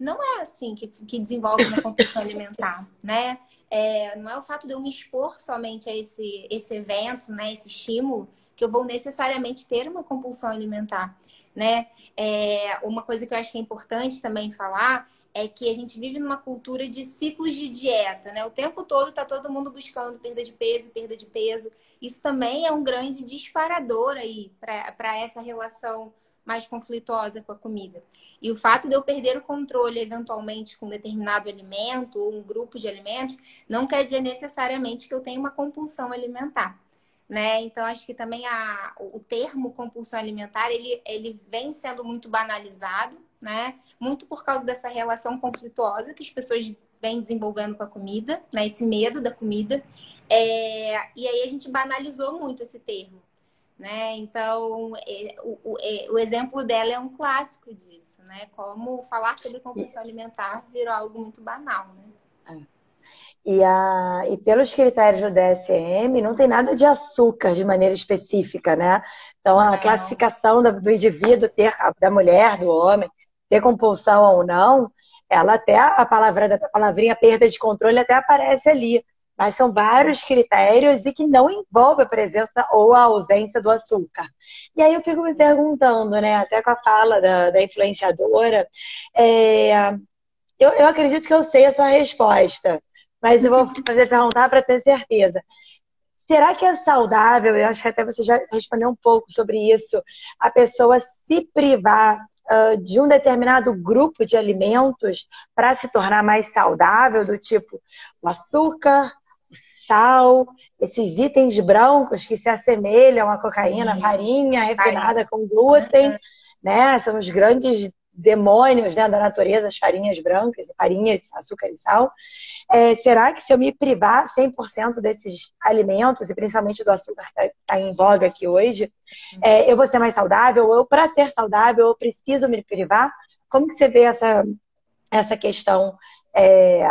não é assim que, que desenvolve uma compulsão alimentar, né? É, não é o fato de eu me expor somente a esse, esse evento, né? Esse estímulo, que eu vou necessariamente ter uma compulsão alimentar, né? É, uma coisa que eu acho que é importante também falar é que a gente vive numa cultura de ciclos de dieta, né? O tempo todo tá todo mundo buscando perda de peso, perda de peso. Isso também é um grande disparador aí para essa relação mais conflituosa com a comida. E o fato de eu perder o controle eventualmente com determinado alimento ou um grupo de alimentos não quer dizer necessariamente que eu tenho uma compulsão alimentar. Né? Então, acho que também a, o termo compulsão alimentar ele, ele vem sendo muito banalizado, né? muito por causa dessa relação conflituosa que as pessoas vêm desenvolvendo com a comida, né? esse medo da comida. É... E aí a gente banalizou muito esse termo. Né? Então, é, o, o, é, o, exemplo dela é um clássico disso, né? Como falar sobre compulsão alimentar virou algo muito banal, né? É. E, a, e pelos critérios do DSM, não tem nada de açúcar de maneira específica, né? Então, a não. classificação do indivíduo, ter, da mulher, do homem, ter compulsão ou não, ela até, a, palavra, a palavrinha perda de controle até aparece ali mas são vários critérios e que não envolve a presença ou a ausência do açúcar. E aí eu fico me perguntando, né, até com a fala da, da influenciadora, é, eu, eu acredito que eu sei a sua resposta, mas eu vou fazer perguntar para ter certeza. Será que é saudável? Eu acho que até você já respondeu um pouco sobre isso. A pessoa se privar uh, de um determinado grupo de alimentos para se tornar mais saudável, do tipo o açúcar, sal, esses itens brancos que se assemelham à cocaína, farinha refinada com glúten, né? São os grandes demônios né, da natureza, as farinhas brancas, farinhas, açúcar e sal. É, será que se eu me privar 100% desses alimentos, e principalmente do açúcar que está tá em voga aqui hoje, é, eu vou ser mais saudável? Ou para ser saudável, eu preciso me privar? Como que você vê essa, essa questão é,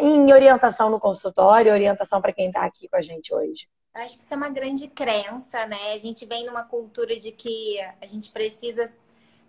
em orientação no consultório, orientação para quem está aqui com a gente hoje? Acho que isso é uma grande crença, né? A gente vem numa cultura de que a gente precisa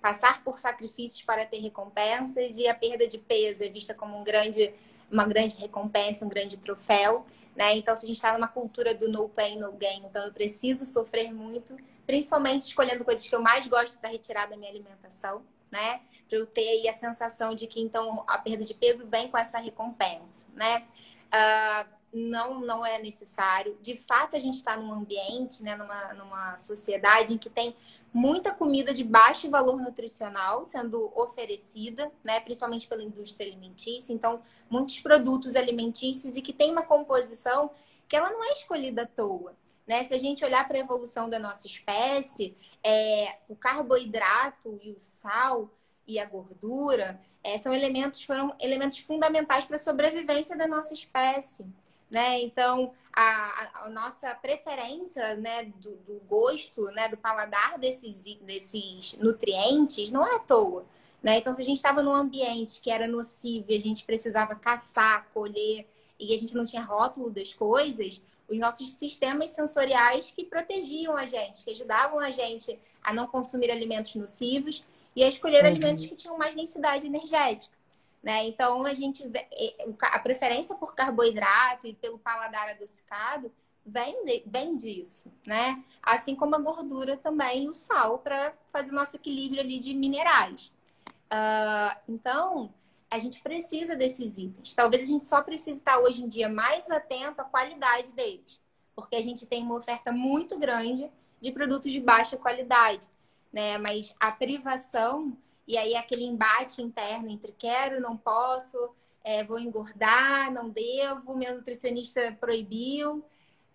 passar por sacrifícios para ter recompensas e a perda de peso é vista como um grande, uma grande recompensa, um grande troféu. Né? Então, se a gente está numa cultura do no pain, no gain, então eu preciso sofrer muito, principalmente escolhendo coisas que eu mais gosto para retirar da minha alimentação, né? Para eu ter aí a sensação de que então a perda de peso vem com essa recompensa, né? Uh, não, não é necessário. De fato, a gente está num ambiente, né, numa, numa sociedade em que tem muita comida de baixo valor nutricional sendo oferecida, né, principalmente pela indústria alimentícia. Então, muitos produtos alimentícios e que tem uma composição que ela não é escolhida à toa. Né? Se a gente olhar para a evolução da nossa espécie, é, o carboidrato e o sal e a gordura é, são elementos foram elementos fundamentais para a sobrevivência da nossa espécie né? Então, a, a nossa preferência, né, do, do, gosto, né, do paladar desses, desses nutrientes não é à toa, né? Então, se a gente estava num ambiente que era nocivo e a gente precisava caçar, colher e a gente não tinha rótulo das coisas, os nossos sistemas sensoriais que protegiam a gente, que ajudavam a gente a não consumir alimentos nocivos e a escolher uhum. alimentos que tinham mais densidade energética. Né? Então, a gente a preferência por carboidrato e pelo paladar adocicado vem, de, vem disso, né? Assim como a gordura também, o sal, para fazer o nosso equilíbrio ali de minerais. Uh, então, a gente precisa desses itens. Talvez a gente só precise estar hoje em dia mais atento à qualidade deles, porque a gente tem uma oferta muito grande de produtos de baixa qualidade, né? Mas a privação e aí aquele embate interno entre quero, não posso, é, vou engordar, não devo, meu nutricionista proibiu,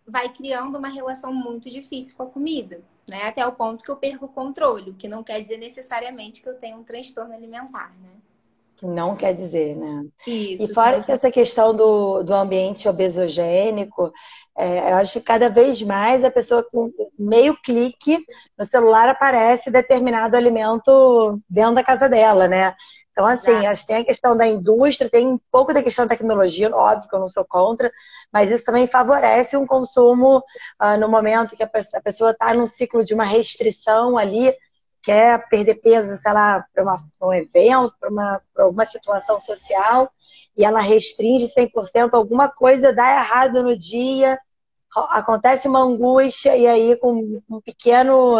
vai criando uma relação muito difícil com a comida, né? Até o ponto que eu perco o controle, o que não quer dizer necessariamente que eu tenho um transtorno alimentar, né? Não quer dizer, né? Isso, e fora que essa questão do, do ambiente obesogênico, é, eu acho que cada vez mais a pessoa com meio clique no celular aparece determinado alimento dentro da casa dela, né? Então, assim, Exato. acho que tem a questão da indústria, tem um pouco da questão da tecnologia, óbvio que eu não sou contra, mas isso também favorece um consumo uh, no momento que a pessoa está num ciclo de uma restrição ali, quer perder peso, sei lá, para um evento, para uma, alguma situação social, e ela restringe 100%, alguma coisa dá errado no dia, acontece uma angústia, e aí com um pequeno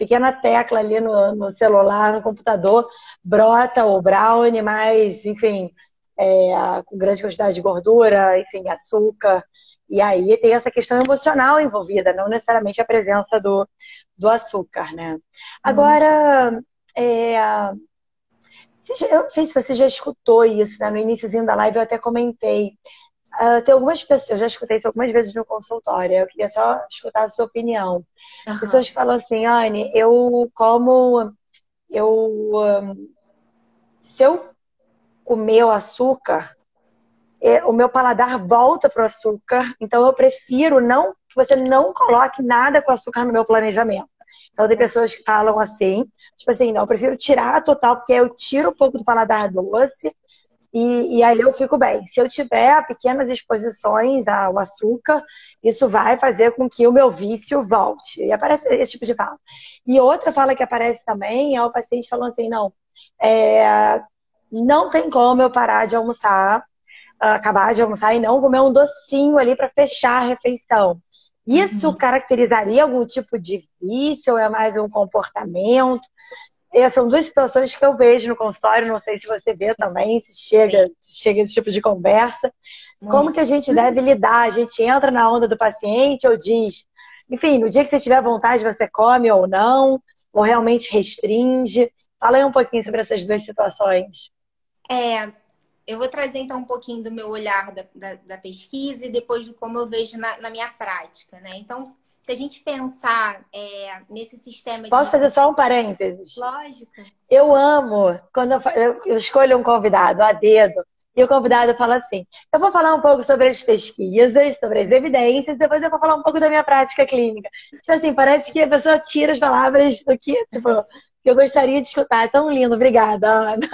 pequena tecla ali no, no celular, no computador, brota o brownie, mas, enfim, é, com grande quantidade de gordura, enfim, açúcar. E aí tem essa questão emocional envolvida, não necessariamente a presença do, do açúcar, né? Agora, hum. é, eu não sei se você já escutou isso, né? No iníciozinho da live eu até comentei. Uh, tem algumas pessoas, eu já escutei isso algumas vezes no consultório, eu queria só escutar a sua opinião. Uhum. Pessoas que falam assim, Anne, eu como. Eu. Um, se eu comer o açúcar, é, o meu paladar volta para o açúcar, então eu prefiro não que você não coloque nada com açúcar no meu planejamento. Então tem pessoas que falam assim, tipo assim, não, eu prefiro tirar total, porque eu tiro um pouco do paladar doce e, e, aí eu fico bem. Se eu tiver pequenas exposições ao açúcar, isso vai fazer com que o meu vício volte. E aparece esse tipo de fala. E outra fala que aparece também é o paciente falando assim, não, é, não tem como eu parar de almoçar acabar de almoçar e não comer um docinho ali para fechar a refeição. Isso uhum. caracterizaria algum tipo de vício ou é mais um comportamento? Essas são duas situações que eu vejo no consultório, não sei se você vê também, se chega, se chega esse tipo de conversa. Muito. Como que a gente deve lidar? A gente entra na onda do paciente ou diz, enfim, no dia que você tiver vontade, você come ou não, ou realmente restringe? Fala aí um pouquinho sobre essas duas situações. É, eu vou trazer então um pouquinho do meu olhar da, da, da pesquisa e depois de como eu vejo na, na, minha prática, né? Então, se a gente pensar é, nesse sistema de... Posso fazer só um parênteses? Lógico. Eu amo quando eu, eu, eu escolho um convidado a dedo e o convidado fala assim: eu vou falar um pouco sobre as pesquisas, sobre as evidências, depois eu vou falar um pouco da minha prática clínica. Tipo assim, parece que a pessoa tira as palavras do que, tipo, que eu gostaria de escutar. É tão lindo, obrigada, Ana.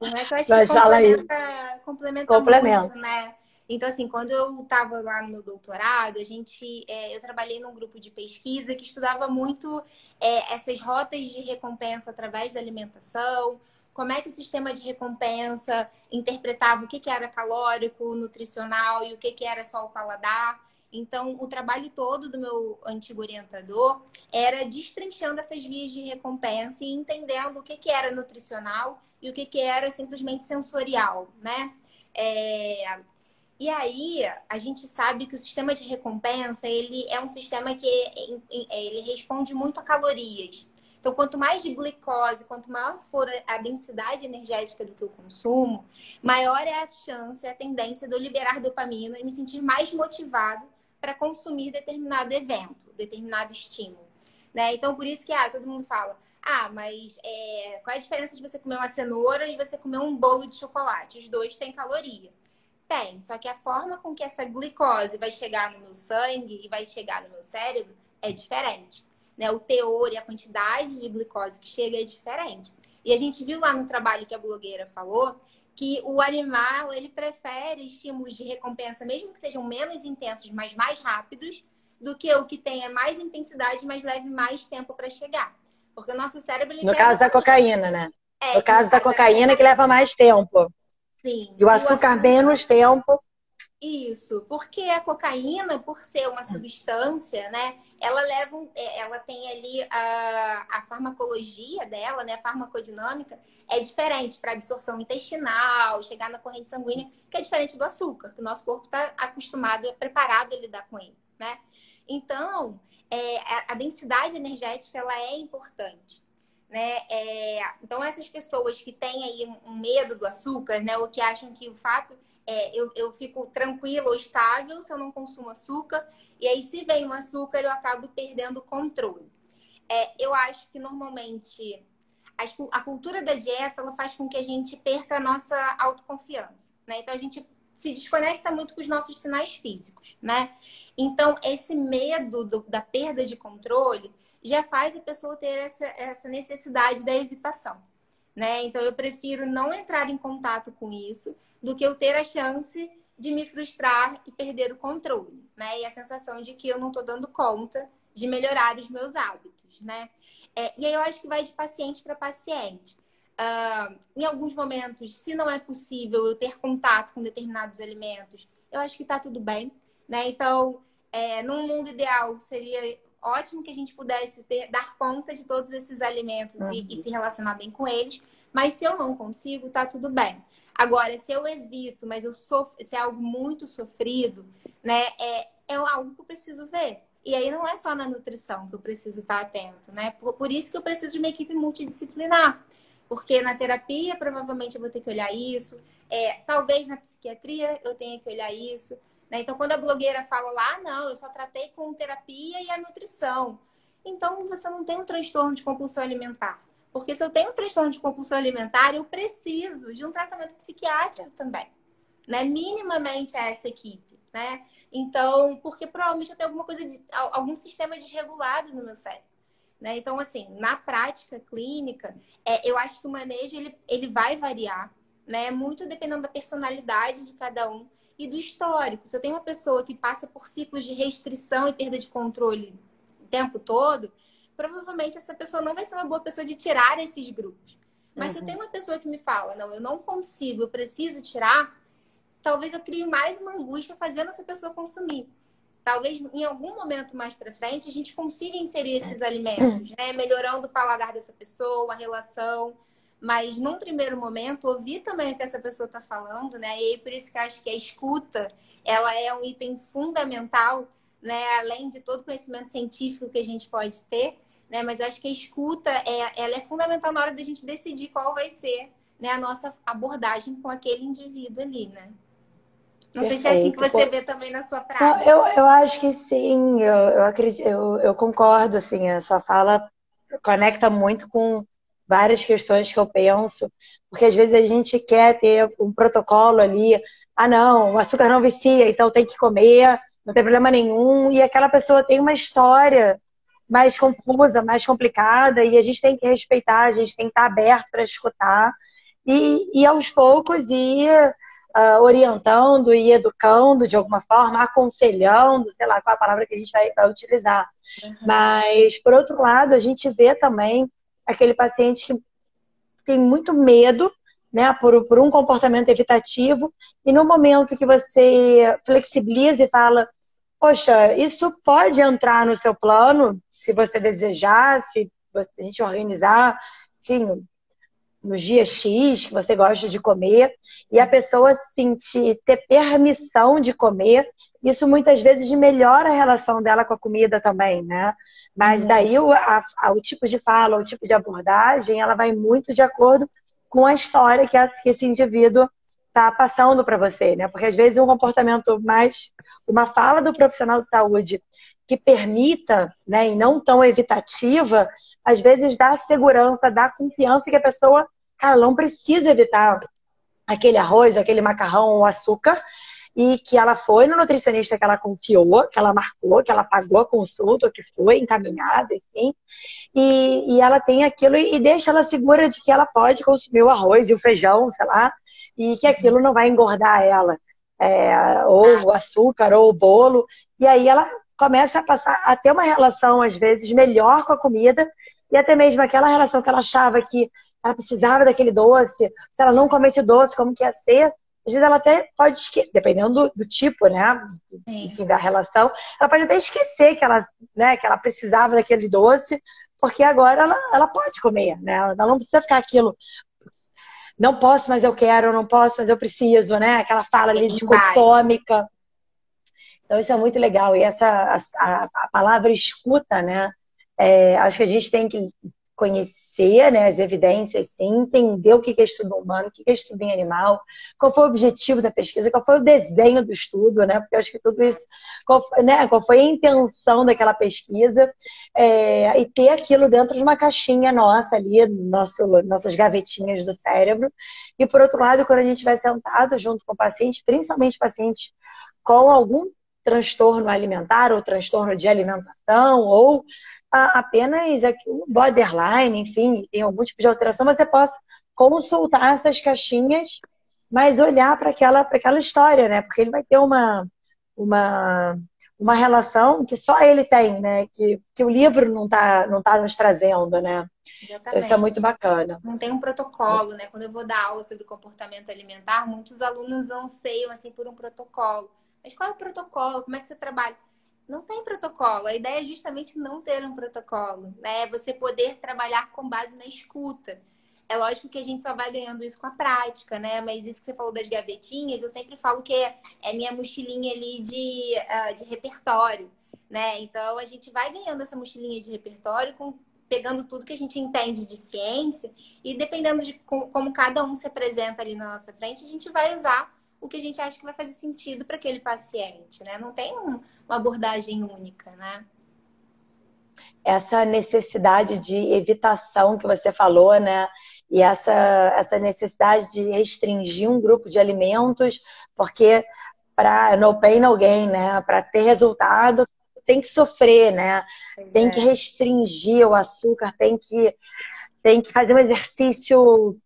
Oh, é que eu acho Mas que complementa, complementa, complementa muito, né? Então, assim, quando eu estava lá no meu doutorado, a gente, é, eu trabalhei num grupo de pesquisa que estudava muito é, essas rotas de recompensa através da alimentação, como é que o sistema de recompensa interpretava o que, que era calórico, nutricional e o que, que era só o paladar. Então, o trabalho todo do meu antigo orientador era destrinchando essas vias de recompensa e entendendo o que, que era nutricional e o que, que era simplesmente sensorial, né? É... E aí, a gente sabe que o sistema de recompensa, ele é um sistema que ele responde muito a calorias. Então, quanto mais de glicose, quanto maior for a densidade energética do que eu consumo, maior é a chance, a tendência de eu liberar dopamina e me sentir mais motivado para consumir determinado evento, determinado estímulo. Né? Então, por isso que ah, todo mundo fala, ah, mas é, qual é a diferença de você comer uma cenoura e você comer um bolo de chocolate? Os dois têm caloria. Tem, só que a forma com que essa glicose vai chegar no meu sangue e vai chegar no meu cérebro é diferente né? O teor e a quantidade de glicose que chega é diferente. E a gente viu lá no trabalho que a blogueira falou que o animal ele prefere estímulos de recompensa, mesmo que sejam menos intensos, mas mais rápidos, do que o que tenha mais intensidade, mas leve mais tempo para chegar. Porque o nosso cérebro. no caso da cocaína, né? É, no caso da cocaína, que leva mais tempo. Sim. E o açúcar, o açúcar menos tempo. Isso, porque a cocaína, por ser uma substância, né, ela leva, é, ela tem ali a, a farmacologia dela, né, a farmacodinâmica é diferente para absorção intestinal, chegar na corrente sanguínea, que é diferente do açúcar, que o nosso corpo está acostumado, preparado a lidar com ele, né? Então, é, a, a densidade energética ela é importante. Né? É, então, essas pessoas que têm aí um medo do açúcar, né, ou que acham que o fato é, eu, eu fico tranquila ou estável se eu não consumo açúcar. E aí, se vem o açúcar, eu acabo perdendo o controle. É, eu acho que normalmente a, cultura da dieta ela faz com que a gente perca a nossa autoconfiança. Né? Então a gente se desconecta muito com os nossos sinais físicos, né? Então, esse medo do, da perda de controle já faz a pessoa ter essa, essa necessidade da evitação, né? Então, eu prefiro não entrar em contato com isso do que eu ter a chance de me frustrar e perder o controle, né? E a sensação de que eu não estou dando conta de melhorar os meus hábitos, né? É, e aí eu acho que vai de paciente para paciente. Uh, em alguns momentos, se não é possível eu ter contato com determinados alimentos, eu acho que está tudo bem, né? Então, é, num mundo ideal, seria ótimo que a gente pudesse ter, dar conta de todos esses alimentos uhum. e, e se relacionar bem com eles, mas se eu não consigo, tá tudo bem. Agora, se eu evito, mas eu sofro, se é algo muito sofrido, né, é, é algo que eu preciso ver. E aí não é só na nutrição que eu preciso estar atento, né? Por, por isso que eu preciso de uma equipe multidisciplinar. Porque na terapia, provavelmente, eu vou ter que olhar isso. É, talvez na psiquiatria eu tenha que olhar isso. Né? Então, quando a blogueira fala lá, não, eu só tratei com terapia e a nutrição. Então, você não tem um transtorno de compulsão alimentar. Porque se eu tenho um transtorno de compulsão alimentar, eu preciso de um tratamento psiquiátrico também. Né? Minimamente essa equipe. Né? Então, porque provavelmente eu tenho alguma coisa, de, algum sistema desregulado no meu cérebro. Né? Então, assim, na prática clínica, é, eu acho que o manejo ele, ele vai variar, né? Muito dependendo da personalidade de cada um e do histórico. Se eu tenho uma pessoa que passa por ciclos de restrição e perda de controle o tempo todo, provavelmente essa pessoa não vai ser uma boa pessoa de tirar esses grupos. Mas uhum. se eu tenho uma pessoa que me fala, não, eu não consigo, eu preciso tirar, talvez eu crie mais uma angústia fazendo essa pessoa consumir. Talvez em algum momento mais para frente a gente consiga inserir esses alimentos, né? Melhorando o paladar dessa pessoa, a relação. mas num primeiro momento ouvir também o que essa pessoa está falando, né? E aí, por isso que eu acho que a escuta ela é um item fundamental, né? Além de todo o conhecimento científico que a gente pode ter, né? Mas eu acho que a escuta é, ela é fundamental na hora da gente decidir qual vai ser né, a nossa abordagem com aquele indivíduo ali, né? Não Perfeito. sei se é assim que você vê também na sua prática. Eu, eu acho que sim, eu, eu acredito, eu, eu concordo, assim, a sua fala conecta muito com várias questões que eu penso, porque às vezes a gente quer ter um protocolo ali, ah não, o açúcar não vicia, então tem que comer, não tem problema nenhum, e aquela pessoa tem uma história mais confusa, mais complicada, e a gente tem que respeitar, a gente tem que estar aberto para escutar, e, e aos poucos ir uh, orientando e educando de alguma forma, aconselhando, sei lá qual a palavra que a gente vai, vai utilizar. Uhum. Mas, por outro lado, a gente vê também aquele paciente que tem muito medo né, por, por um comportamento evitativo, e no momento que você flexibiliza e fala, poxa, isso pode entrar no seu plano, se você desejar, se a gente organizar, enfim, nos dias X que você gosta de comer, e a pessoa sentir, ter permissão de comer, isso muitas vezes melhora a relação dela com a comida também, né? Mas uhum. daí o, a, o tipo de fala, o tipo de abordagem, ela vai muito de acordo com a história que esse indivíduo está passando para você, né? Porque às vezes um comportamento mais, uma fala do profissional de saúde que permita, né, e não tão evitativa, às vezes dá segurança, dá confiança que a pessoa, cara, não precisa evitar aquele arroz, aquele macarrão ou açúcar, e que ela foi no nutricionista que ela confiou, que ela marcou, que ela pagou a consulta, que foi encaminhada, enfim, e, e ela tem aquilo e, e deixa ela segura de que ela pode consumir o arroz e o feijão, sei lá, e que aquilo não vai engordar ela. É, ou o açúcar, ou o bolo, e aí ela começa a passar a ter uma relação, às vezes, melhor com a comida, e até mesmo aquela relação que ela achava que ela precisava daquele doce, se ela não comesse doce, como que ia ser? Às vezes ela até pode esquecer, dependendo do, do tipo, né? Enfim, da relação, ela pode até esquecer que ela, né, que ela precisava daquele doce, porque agora ela, ela pode comer, né? Ela não precisa ficar aquilo. Não posso, mas eu quero, não posso, mas eu preciso, né? Aquela fala ali de cotômica. Então, isso é muito legal. E essa a, a palavra escuta, né? É, acho que a gente tem que conhecer né, as evidências, sim, entender o que é estudo humano, o que é estudo em animal, qual foi o objetivo da pesquisa, qual foi o desenho do estudo, né? Porque eu acho que tudo isso, qual, né, qual foi a intenção daquela pesquisa, é, e ter aquilo dentro de uma caixinha nossa ali, nosso, nossas gavetinhas do cérebro. E por outro lado, quando a gente vai sentado junto com o paciente, principalmente paciente com algum transtorno alimentar ou transtorno de alimentação ou apenas um borderline, enfim, tem algum tipo de alteração, você possa consultar essas caixinhas, mas olhar para aquela, aquela história, né? Porque ele vai ter uma, uma, uma relação que só ele tem, né? Que, que o livro não está não tá nos trazendo, né? Exatamente. Isso é muito bacana. Não tem um protocolo, né? Quando eu vou dar aula sobre comportamento alimentar, muitos alunos anseiam assim por um protocolo. Mas qual é o protocolo? Como é que você trabalha? Não tem protocolo. A ideia é justamente não ter um protocolo, né? É você poder trabalhar com base na escuta. É lógico que a gente só vai ganhando isso com a prática, né? Mas isso que você falou das gavetinhas, eu sempre falo que é, minha mochilinha ali de, uh, de repertório, né? Então a gente vai ganhando essa mochilinha de repertório com pegando tudo que a gente entende de ciência e dependendo de como cada um se apresenta ali na nossa frente, a gente vai usar o que a gente acha que vai fazer sentido para aquele paciente, né? Não tem um, uma abordagem única, né? Essa necessidade de evitação que você falou, né? E essa, essa necessidade de restringir um grupo de alimentos, porque para no pain, no gain, né? Para ter resultado, tem que sofrer, né? Pois tem é. que restringir o açúcar, tem que, tem que fazer um exercício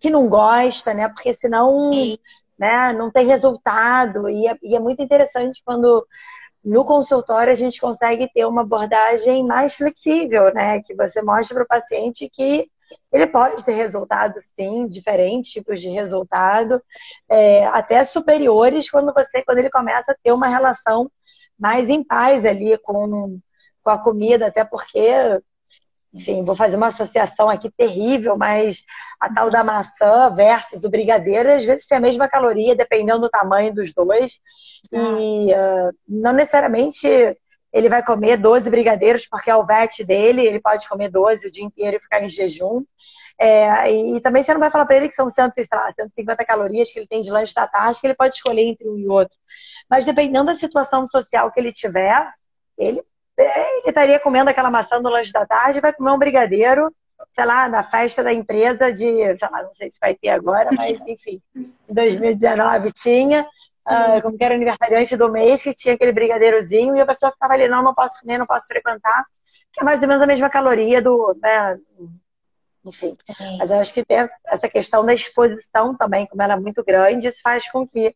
que não gosta, né? Porque senão né? Não tem resultado. E é, e é muito interessante quando no consultório a gente consegue ter uma abordagem mais flexível, né? Que você mostra para o paciente que ele pode ter resultados, sim, diferentes tipos de resultado, é, até superiores quando você, quando ele começa a ter uma relação mais em paz ali com, com a comida, até porque enfim, vou fazer uma associação aqui terrível, mas a tal da maçã versus o brigadeiro, às vezes tem a mesma caloria, dependendo do tamanho dos dois. E uh, não necessariamente ele vai comer 12 brigadeiros, porque é o VET dele, ele pode comer 12 o dia inteiro e ficar em jejum. É, e, e, também você não vai falar para ele que são 100, lá, 150 calorias que ele tem de lanche da tarde, que ele pode escolher entre um e outro. Mas dependendo da situação social que ele tiver, ele ele estaria comendo aquela maçã no lanche da tarde, vai comer um brigadeiro, sei lá, na festa da empresa de, sei lá, não sei se vai ter agora, mas enfim, em 2019 tinha, uh, como que era aniversariante do mês, que tinha aquele brigadeirozinho, e a pessoa ficava ali, não, não posso comer, não posso frequentar, que é mais ou menos a mesma caloria do, né, enfim. Mas eu acho que tem essa questão da exposição também, como ela é muito grande, isso faz com que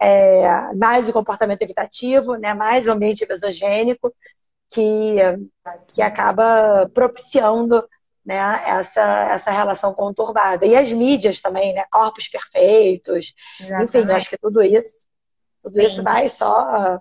é, mais o comportamento evitativo, né, mais o ambiente mesogênico, que, que acaba propiciando né, essa, essa relação conturbada. E as mídias também, né? Corpos perfeitos. Exatamente. Enfim, acho que tudo isso, tudo Sim. isso vai só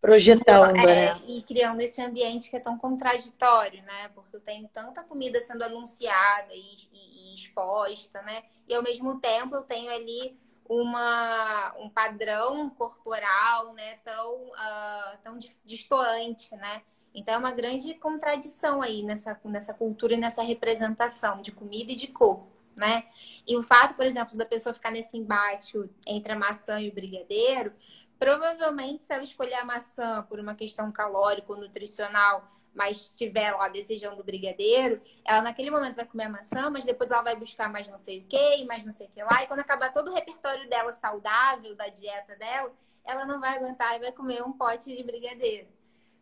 projetando, é, né? E criando esse ambiente que é tão contraditório, né? Porque tem tanta comida sendo anunciada e, e, e exposta, né? E ao mesmo tempo eu tenho ali uma, um padrão corporal né, tão, uh, tão distoante, né? Então é uma grande contradição aí nessa, nessa cultura e nessa representação de comida e de corpo, né? E o fato, por exemplo, da pessoa ficar nesse embate entre a maçã e o brigadeiro, provavelmente se ela escolher a maçã por uma questão calórica ou nutricional mas estiver lá desejando o brigadeiro, ela naquele momento vai comer a maçã, mas depois ela vai buscar mais não sei o que, mais não sei o que lá, e quando acabar todo o repertório dela saudável, da dieta dela, ela não vai aguentar e vai comer um pote de brigadeiro.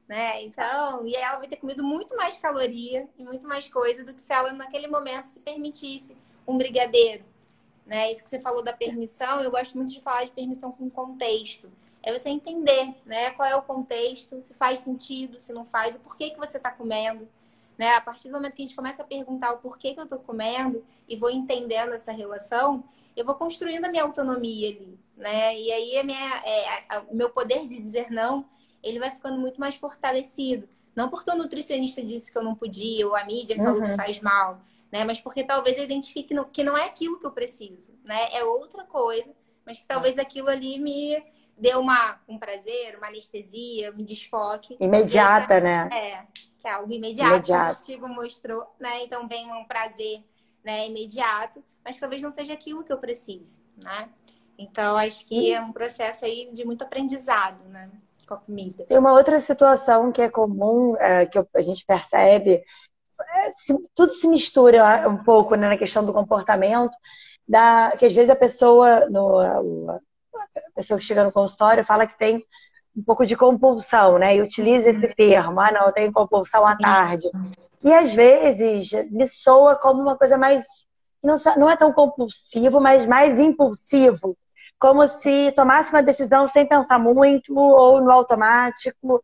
Né? Então, e ela vai ter comido muito mais caloria e muito mais coisa do que se ela naquele momento se permitisse um brigadeiro. Né? Isso que você falou da permissão, eu gosto muito de falar de permissão com contexto é você entender, né? Qual é o contexto, se faz sentido, se não faz, o porquê que você está comendo. Né? A partir do momento que a gente começa a perguntar o porquê que eu estou comendo e vou entendendo essa relação, eu vou construindo a minha autonomia ali, né? E aí a minha, é, o meu poder de dizer não, ele vai ficando muito mais fortalecido. Não porque o nutricionista disse que eu não podia, ou a mídia falou uhum. que faz mal, né? Mas porque talvez eu identifique que não é aquilo que eu preciso, né? É outra coisa, mas que talvez aquilo ali me deu uma, um prazer, uma anestesia, um desfoque. Imediata, né? É, que é algo imediato, imediato. o artigo mostrou, né? Então vem um prazer né, imediato, mas talvez não seja aquilo que eu precise, né? Então acho que é um processo aí de muito aprendizado, né? Com a comida. Tem uma outra situação que é comum, é, que a gente percebe, é, se, tudo se mistura um pouco né, na questão do comportamento, da, que às vezes a pessoa, no, a pessoa que chega no consultório fala que tem um pouco de compulsão, né? E utiliza esse termo, ah, não, eu tenho compulsão à tarde. E às vezes me soa como uma coisa mais. Não, não é tão compulsivo, mas mais impulsivo. Como se tomasse uma decisão sem pensar muito, ou no automático,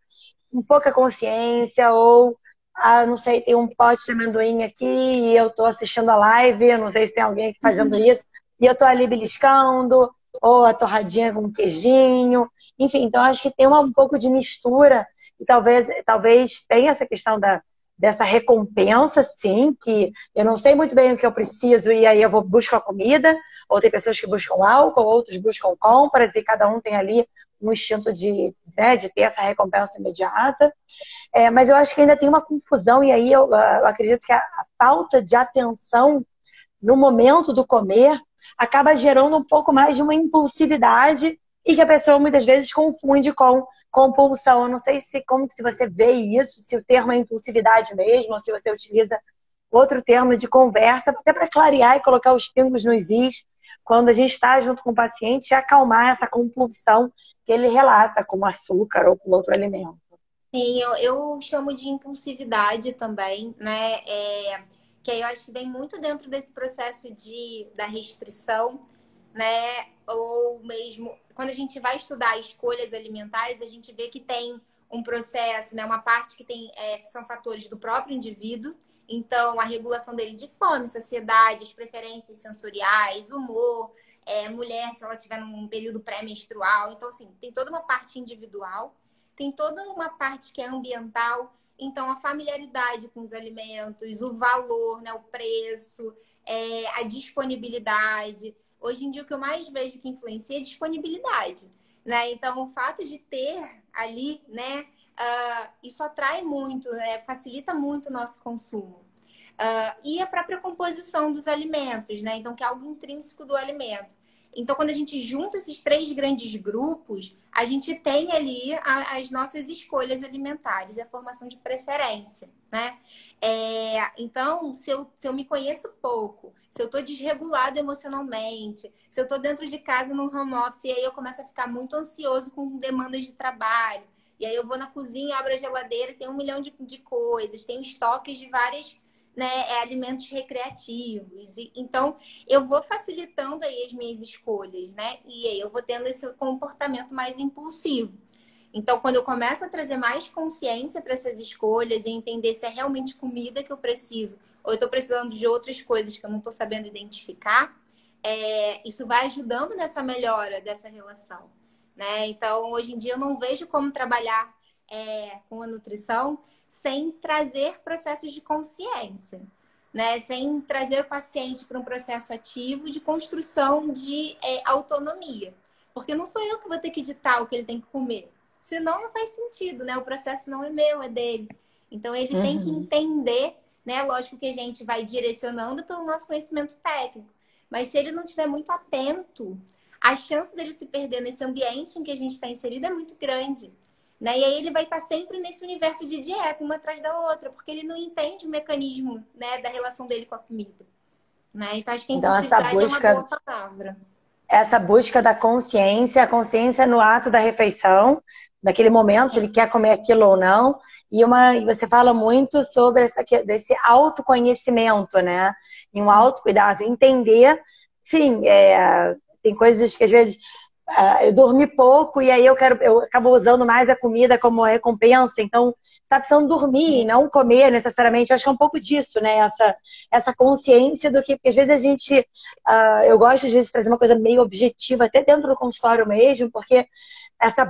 com pouca consciência, ou, ah, não sei, tem um pote de amendoim aqui e eu tô assistindo a live, não sei se tem alguém aqui fazendo uhum. isso, e eu tô ali beliscando, ou a torradinha com queijinho, enfim, então acho que tem uma, um pouco de mistura e talvez, talvez tenha essa questão da, dessa recompensa, sim, que eu não sei muito bem o que eu preciso e aí eu vou buscar comida, ou tem pessoas que buscam álcool, outros buscam compras e cada um tem ali um instinto de, né, de ter essa recompensa imediata. É, mas eu acho que ainda tem uma confusão e aí eu, eu acredito que a, a falta de atenção no momento do comer acaba gerando um pouco mais de uma impulsividade e que a pessoa muitas vezes confunde com compulsão. Eu não sei se como se você vê isso, se o termo é impulsividade mesmo, ou se você utiliza outro termo de conversa, até para clarear e colocar os pingos nos is quando a gente está junto com o paciente e acalmar essa compulsão que ele relata, como açúcar ou com outro alimento. Sim, eu, eu chamo de impulsividade também, né? É que aí eu acho que vem muito dentro desse processo de, da restrição, né? Ou mesmo quando a gente vai estudar escolhas alimentares, a gente vê que tem um processo, né? Uma parte que tem é, são fatores do próprio indivíduo. Então, a regulação dele de fome, saciedade, as preferências sensoriais, humor, é, mulher, se ela tiver num período pré-menstrual. Então, assim, tem toda uma parte individual, tem toda uma parte que é ambiental Então, a familiaridade com os alimentos, o valor, né, o preço, é, a disponibilidade. Hoje em dia, o que eu mais vejo que influencia é disponibilidade. Né? Então, o fato de ter ali, né, uh, isso atrai muito, né? facilita muito o nosso consumo. Uh, e a própria composição dos alimentos, né? Então, que é algo intrínseco do alimento. Então, quando a gente junta esses três grandes grupos, a gente tem ali a, as nossas escolhas alimentares e a formação de preferência, né? É, então, se eu, se eu me conheço pouco, se eu estou desregulado emocionalmente, se eu estou dentro de casa num home office e aí eu começo a ficar muito ansioso com demandas de trabalho, e aí eu vou na cozinha, abro a geladeira, tem um milhão de, de coisas, tem estoques de várias né, é, alimentos recreativos. E, então, eu vou facilitando aí as minhas escolhas, né? E aí eu vou tendo esse comportamento mais impulsivo. Então, quando eu começo a trazer mais consciência para essas escolhas e entender se é realmente comida que eu preciso ou eu estou precisando de outras coisas que eu não estou sabendo identificar, é, isso vai ajudando nessa melhora dessa relação. Né? Então, hoje em dia, eu não vejo como trabalhar é, com a nutrição sem trazer processos de consciência, né? Sem trazer o paciente para um processo ativo de construção de é, autonomia. Porque não sou eu que vou ter que ditar o que ele tem que comer. Senão não faz sentido, né? O processo não é meu, é dele. Então ele uhum. tem que uhum. entender, né? Lógico que a gente vai direcionando pelo nosso conhecimento técnico. Mas se ele não estiver muito atento, a chance dele se perder nesse ambiente em que a gente está inserido é muito grande. Né? E aí ele vai estar sempre nesse universo de dieta, uma atrás da outra, porque ele não entende o mecanismo né, da relação dele com a comida. Né? Então acho que a então, essa busca, é uma boa palavra. Essa busca da consciência, a consciência no ato da refeição, naquele momento, se ele quer comer aquilo ou não. E, uma, e você fala muito sobre essa, desse autoconhecimento, né? E um autocuidado, entender, enfim, é, tem coisas que às vezes eu dormi pouco e aí eu quero, eu acabo usando mais a comida como recompensa. Então, sabe, precisando dormir, não comer necessariamente. acho que é um pouco disso, né? Essa, essa consciência do que, porque às vezes a gente, uh, eu gosto às vezes de trazer uma coisa meio objetiva, até dentro do consultório mesmo, porque essa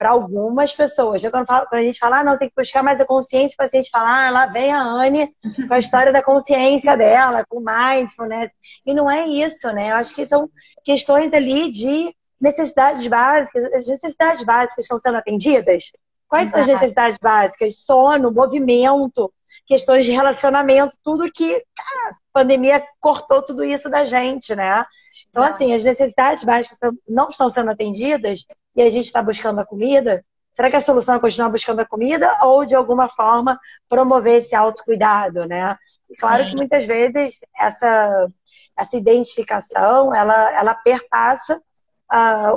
para algumas pessoas. Quando, falo, quando, a gente fala, ah, não, tem que buscar mais a consciência, o paciente fala, ah, lá vem a Anne com a história da consciência dela, com mindfulness. E não é isso, né? Eu acho que são questões ali de necessidades básicas, as necessidades básicas estão sendo atendidas? Quais Exato. são as necessidades básicas? Sono, movimento, questões de relacionamento, tudo que a pandemia cortou tudo isso da gente, né? Então, Exato. assim, as necessidades básicas não estão sendo atendidas e a gente está buscando a comida. Será que a solução é continuar buscando a comida ou, de alguma forma, promover esse autocuidado, né? E claro Sim. que muitas vezes essa, essa identificação, ela, ela perpassa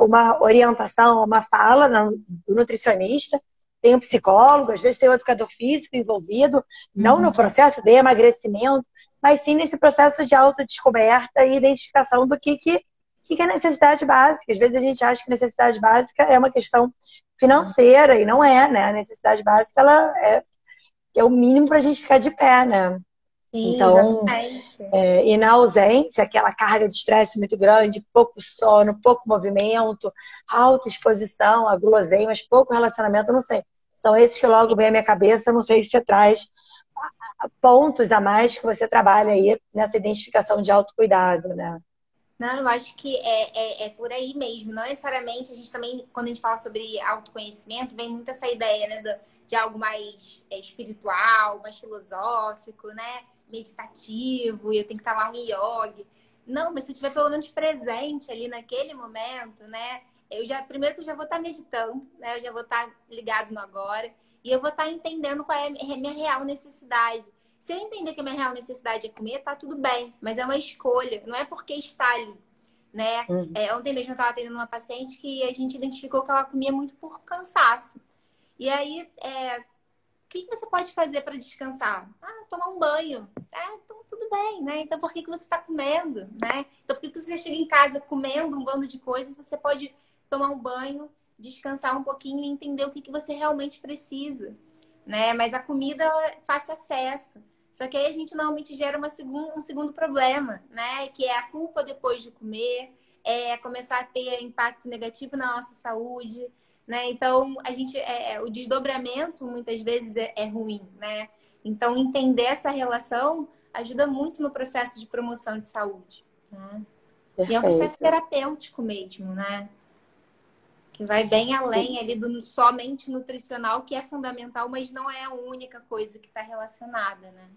uma orientação, uma fala do nutricionista, tem um psicólogo, às vezes tem um educador físico envolvido, não no uhum. processo de emagrecimento, mas sim nesse processo de autodescoberta e identificação do que, que, que é necessidade básica. Às vezes a gente acha que necessidade básica é uma questão financeira, e não é, né? A necessidade básica ela é, é o mínimo para a gente ficar de pé, né? Sim, então, é, e na ausência, aquela carga de estresse muito grande, pouco sono, pouco movimento, alta exposição a guloseimas, pouco relacionamento, não sei. São esses que logo vem à minha cabeça, não sei se você traz pontos a mais que você trabalha aí nessa identificação de autocuidado, né? Não, eu acho que é, é, é, por aí mesmo. Não necessariamente a gente também, quando a gente fala sobre autoconhecimento, vem muito essa ideia, né, do, de algo mais é, espiritual, mais filosófico, né? Meditativo e eu tenho que estar lá um yoga. Não, mas se eu estiver pelo menos presente ali naquele momento, né? Eu já, primeiro que eu já vou estar meditando, né? Eu já vou estar ligado no agora e eu vou estar entendendo qual é a minha real necessidade. Se eu entender que a minha real necessidade é comer, tá tudo bem, mas é uma escolha, não é porque está ali, né? Uhum. É, ontem mesmo eu estava atendendo uma paciente que a gente identificou que ela comia muito por cansaço. E aí, é, que, que você pode fazer para descansar? Ah, tomar um banho. É, então tudo bem, né? Então por que, que você está comendo, né? Então por que, que você chega em casa comendo um bando de coisas? Você pode tomar um banho, descansar um pouquinho e entender o que, que você realmente precisa, né? Mas a comida é fácil acesso. Só que aí a gente normalmente gera uma segun, um segundo problema, né? Que é a culpa depois de comer, é começar a ter impacto negativo na nossa saúde, né? Então, a gente, é, é, o desdobramento muitas vezes é, é ruim, né? Então, entender essa relação ajuda muito no processo de promoção de saúde, né? E é um processo terapêutico mesmo, né? Que vai bem além ali do somente nutricional, que é fundamental, mas não é a única coisa que está relacionada, né?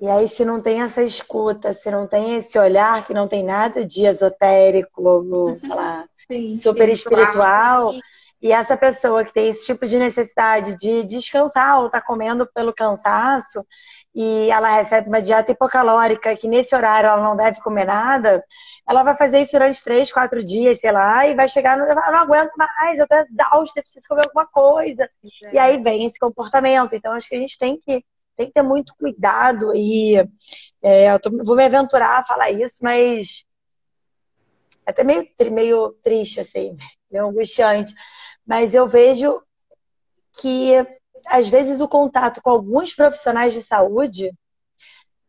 E aí, se não tem essa escuta, se não tem esse olhar, que não tem nada de esotérico, ou, sei lá, Sim, super espiritual, espiritual e essa pessoa que tem esse tipo de necessidade de descansar ou está comendo pelo cansaço e ela recebe uma dieta hipocalórica que nesse horário ela não deve comer nada, ela vai fazer isso durante três, quatro dias, sei lá, e vai chegar no eu não aguento mais, eu tô exausta, preciso comer alguma coisa. É. E aí vem esse comportamento. Então acho que a gente tem que tem que ter muito cuidado e é, eu tô, vou me aventurar a falar isso, mas é até meio, meio triste, assim, meio angustiante. Mas eu vejo que, às vezes, o contato com alguns profissionais de saúde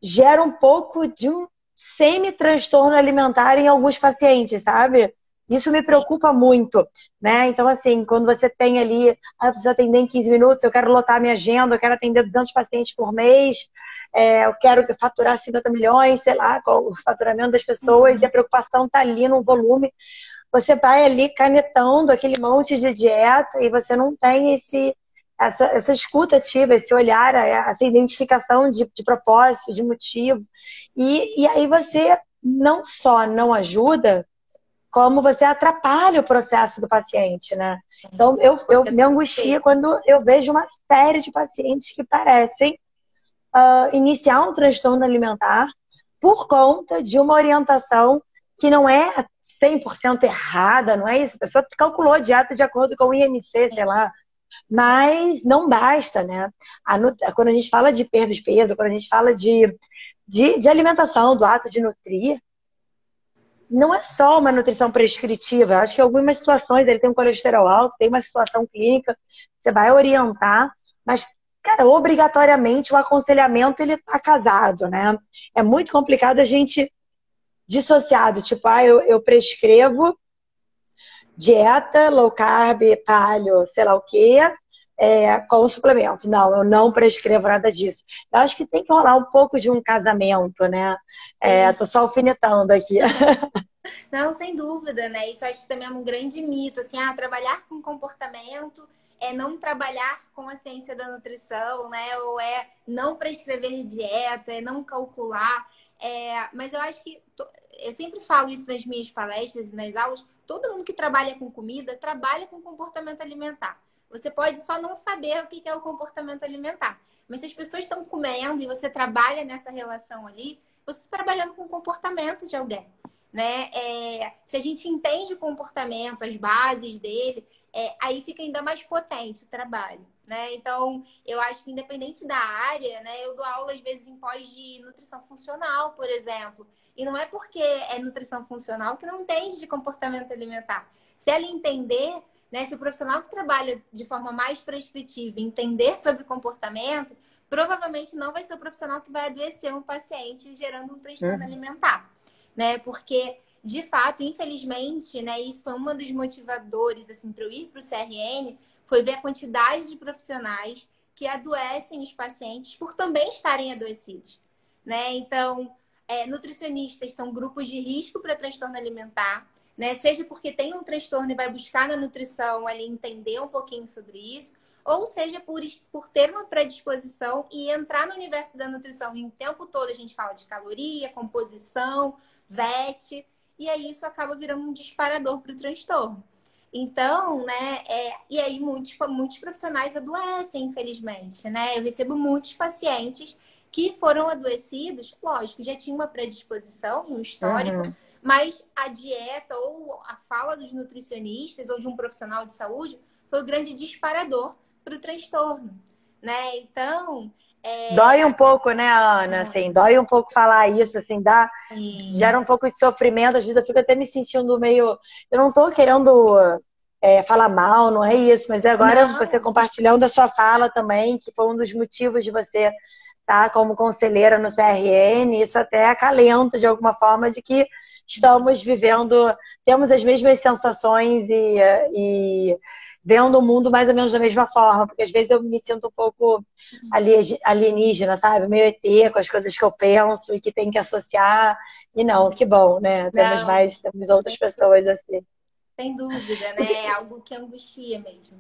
gera um pouco de um semi-transtorno alimentar em alguns pacientes, sabe? Isso me preocupa muito, né? Então, assim, quando você tem ali, ah, eu preciso atender em 15 minutos, eu quero lotar minha agenda, eu quero atender 200 pacientes por mês, é, eu quero faturar 50 milhões, sei lá, qual o faturamento das pessoas, uhum. e a preocupação está ali no volume. Você vai ali canetando aquele monte de dieta e você não tem esse, essa, essa escuta ativa, esse olhar, essa identificação de, de propósito, de motivo. E, e aí você não só não ajuda, como você atrapalha o processo do paciente, né? Então, eu, eu me angustio quando eu vejo uma série de pacientes que parecem uh, iniciar um transtorno alimentar por conta de uma orientação que não é 100% errada, não é isso? A pessoa calculou a dieta de acordo com o IMC, sei lá. Mas não basta, né? Quando a gente fala de perda de peso, quando a gente fala de, de, de alimentação, do ato de nutrir, não é só uma nutrição prescritiva. Eu acho que em algumas situações ele tem um colesterol alto, tem uma situação clínica, você vai orientar, mas cara, obrigatoriamente o aconselhamento ele tá casado, né? É muito complicado a gente dissociado, tipo, ah, eu, eu prescrevo dieta, low carb, paleo, sei lá o quê, é, com suplemento. Não, eu não prescrevo nada disso. Eu acho que tem que rolar um pouco de um casamento, né? É, tô só alfinetando aqui. Não, sem dúvida, né? Isso acho que também é um grande mito, assim, ah, trabalhar com comportamento é não trabalhar com a ciência da nutrição, né? Ou é não prescrever dieta, é não calcular. É, mas eu acho que eu sempre falo isso nas minhas palestras e nas aulas. Todo mundo que trabalha com comida trabalha com comportamento alimentar. Você pode só não saber o que é o comportamento alimentar. Mas se as pessoas estão comendo e você trabalha nessa relação ali, você está trabalhando com o comportamento de alguém. Né? É, se a gente entende o comportamento, as bases dele, é, aí fica ainda mais potente o trabalho. Né? Então, eu acho que independente da área, né, eu dou aula às vezes em pós de nutrição funcional, por exemplo. E não é porque é nutrição funcional que não entende de comportamento alimentar. Se ela entender, né, se o profissional que trabalha de forma mais prescritiva entender sobre comportamento, provavelmente não vai ser o profissional que vai adoecer um paciente gerando um transtorno uhum. alimentar, né? Porque de fato, infelizmente, né, isso foi um dos motivadores assim para eu ir para o CRN, foi ver a quantidade de profissionais que adoecem os pacientes por também estarem adoecidos, né? Então, é, nutricionistas são grupos de risco para transtorno alimentar, né? Seja porque tem um transtorno e vai buscar na nutrição ali entender um pouquinho sobre isso, ou seja por, por ter uma predisposição e entrar no universo da nutrição e o tempo todo a gente fala de caloria, composição, VET, e aí isso acaba virando um disparador para o transtorno. Então, né, é, e aí muitos, muitos profissionais adoecem, infelizmente, né? Eu recebo muitos pacientes que foram adoecidos, lógico, já tinha uma predisposição, um histórico, uhum. mas a dieta ou a fala dos nutricionistas ou de um profissional de saúde foi o grande disparador para o transtorno, né? Então, é... Dói um pouco, né, Ana? Assim, dói um pouco falar isso, assim, dá, gera um pouco de sofrimento. Às vezes eu fico até me sentindo meio. Eu não tô querendo é, falar mal, não é isso, mas é agora não. você compartilhando a sua fala também, que foi um dos motivos de você estar tá, como conselheira no CRN, isso até acalenta de alguma forma de que estamos vivendo, temos as mesmas sensações e, e vendo o mundo mais ou menos da mesma forma, porque às vezes eu me sinto um pouco alienígena, sabe? Meio ET com as coisas que eu penso e que tem que associar. E não, que bom, né? Temos não. mais, temos outras pessoas assim. Sem dúvida, né? É algo que angustia mesmo.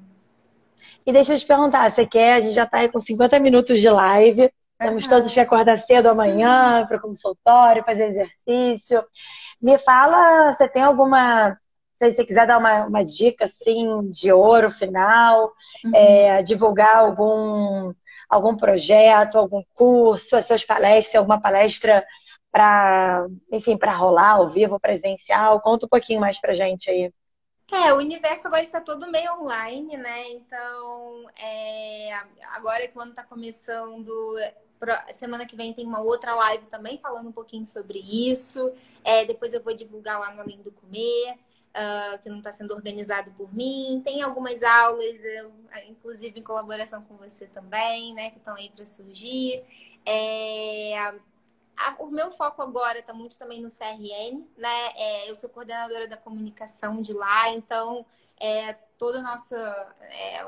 E deixa eu te perguntar, você quer? A gente já está aí com 50 minutos de live. Temos uhum. todos que acordar cedo amanhã para o consultório, fazer exercício. Me fala, você tem alguma se você quiser dar uma, uma dica assim de ouro final, uhum. é, divulgar algum, algum projeto, algum curso, as suas palestras, alguma palestra para, enfim, para rolar ao vivo, presencial, conta um pouquinho mais pra gente aí. É, o universo agora está todo meio online, né? Então, é, agora quando está começando, semana que vem tem uma outra live também falando um pouquinho sobre isso. É, depois eu vou divulgar lá no Além do Comer uh, que não está sendo organizado por mim. Tem algumas aulas, eu, inclusive em colaboração com você também, né, que estão aí para surgir. É, a, o meu foco agora está muito também no CRN, né? É, eu sou coordenadora da comunicação de lá, então é, todo o nosso, é,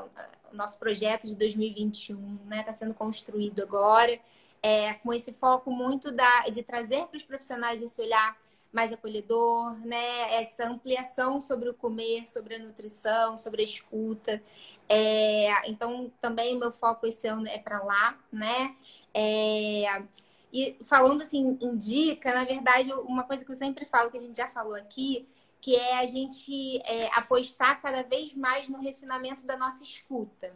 o nosso projeto de 2021 está né, tá sendo construído agora, é, com esse foco muito da, de trazer para os profissionais esse olhar mais acolhedor, né? Essa ampliação sobre o comer, sobre a nutrição, sobre a escuta. É, então, também o meu foco esse ano é para lá, né? É, e falando assim, indica, na verdade, uma coisa que eu sempre falo, que a gente já falou aqui, que é a gente é, apostar cada vez mais no refinamento da nossa escuta.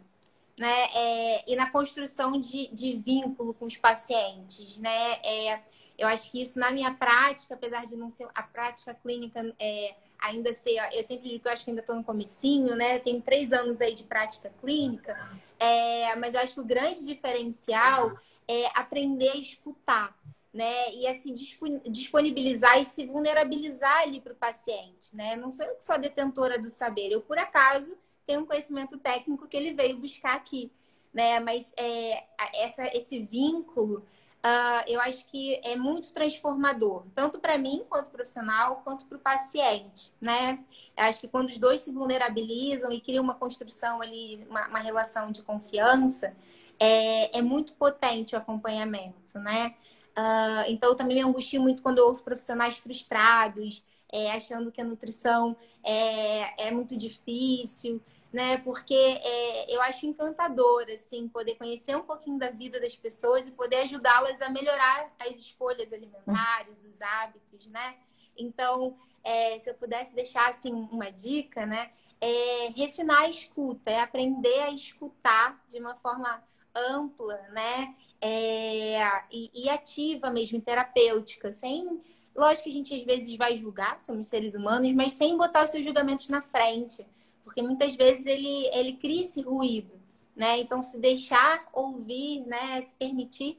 Né? É, e na construção de, de vínculo com os pacientes, né? É, eu acho que isso na minha prática, apesar de não ser a prática clínica é, ainda ser, eu sempre digo que eu acho que ainda estou no comecinho, né? Tem três anos aí de prática clínica, é, mas eu acho que o grande diferencial é aprender a escutar, né? E assim disponibilizar e se vulnerabilizar ali para o paciente, né? Não sou eu que sou a detentora do saber, eu por acaso tenho um conhecimento técnico que ele veio buscar aqui, né? Mas é, essa, esse vínculo uh, eu acho que é muito transformador, tanto para mim quanto profissional, quanto para o paciente, né? Eu acho que quando os dois se vulnerabilizam e criam uma construção ali, uma, uma relação de confiança, é, é, muito potente o acompanhamento, né? Uh, então, eu também me angustio muito quando eu ouço profissionais frustrados, é, achando que a nutrição é, é muito difícil né? Porque é, eu acho encantador, assim, poder conhecer um pouquinho da vida das pessoas e poder ajudá-las a melhorar as escolhas alimentares, os hábitos, né? Então, é, se eu pudesse deixar, assim, uma dica, né? É refinar a escuta, é aprender a escutar de uma forma ampla, né? É, e, e ativa mesmo, terapêutica, sem... Lógico que a gente às vezes vai julgar, somos seres humanos, mas sem botar os seus julgamentos na frente porque muitas vezes ele, ele cria esse ruído, né? Então, se deixar ouvir, né, se permitir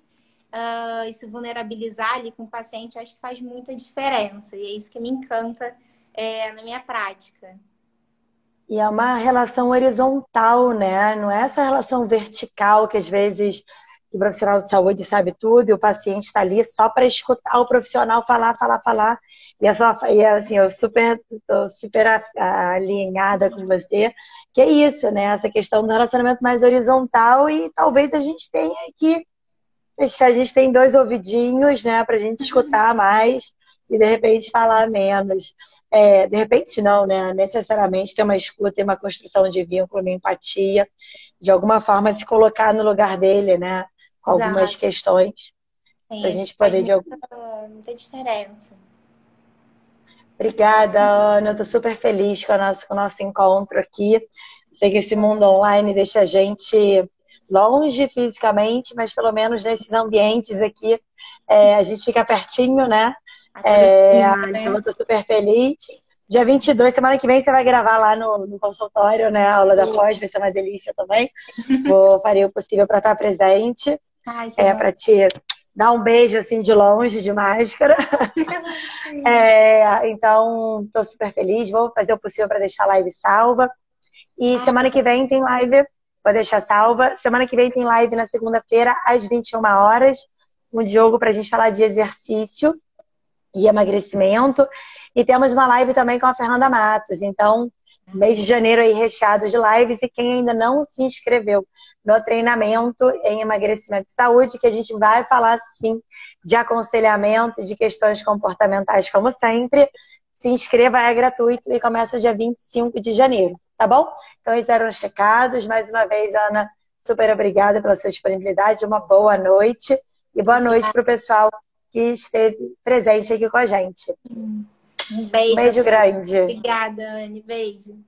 uh, e se vulnerabilizar ali com o paciente, acho que faz muita diferença. E é isso que me encanta é, na minha prática. E é uma relação horizontal, né? Não é essa relação vertical que às vezes que o profissional de saúde sabe tudo e o paciente está ali só para escutar o profissional falar, falar, falar. E, é só, e é assim, eu super, super alinhada com você, que é isso, né? Essa questão do relacionamento mais horizontal e talvez a gente tenha que a gente tem dois ouvidinhos, né, para a gente escutar mais e de repente falar menos. É, de repente não, né? Necessariamente ter uma escuta, ter uma construção de vínculo, uma empatia, de alguma forma se colocar no lugar dele, né? Algumas Exato. questões. Para a gente poder de algum. Muita diferença. Obrigada, Ana. Eu tô super feliz com o nosso, com o nosso encontro aqui. Sei que esse mundo online deixa a gente longe fisicamente, mas pelo menos nesses ambientes aqui é, a gente fica pertinho, né? É, então eu tô super feliz. Dia 22, semana que vem, você vai gravar lá no, no consultório, né? A aula da pós, vai ser uma delícia também. Vou fazer o possível para estar presente. Ai, é, para te dar um beijo assim de longe, de máscara. é, então, estou super feliz. Vou fazer o possível para deixar a live salva. E ah, semana que vem tem live, vou deixar salva. Semana que vem tem live na segunda-feira, às 21 horas. Um Diogo para a gente falar de exercício e emagrecimento. E temos uma live também com a Fernanda Matos. Então, Mês de janeiro aí recheado de lives e quem ainda não se inscreveu no treinamento em emagrecimento e saúde, que a gente vai falar sim de aconselhamento, de questões comportamentais, como sempre. Se inscreva, é gratuito e começa dia 25 de janeiro, tá bom? Então, esses eram os recados. Mais uma vez, Ana, super obrigada pela sua disponibilidade. Uma boa noite e boa noite para o pessoal que esteve presente aqui com a gente. Um beijo. Um beijo grande. Obrigada, Anne. Beijo.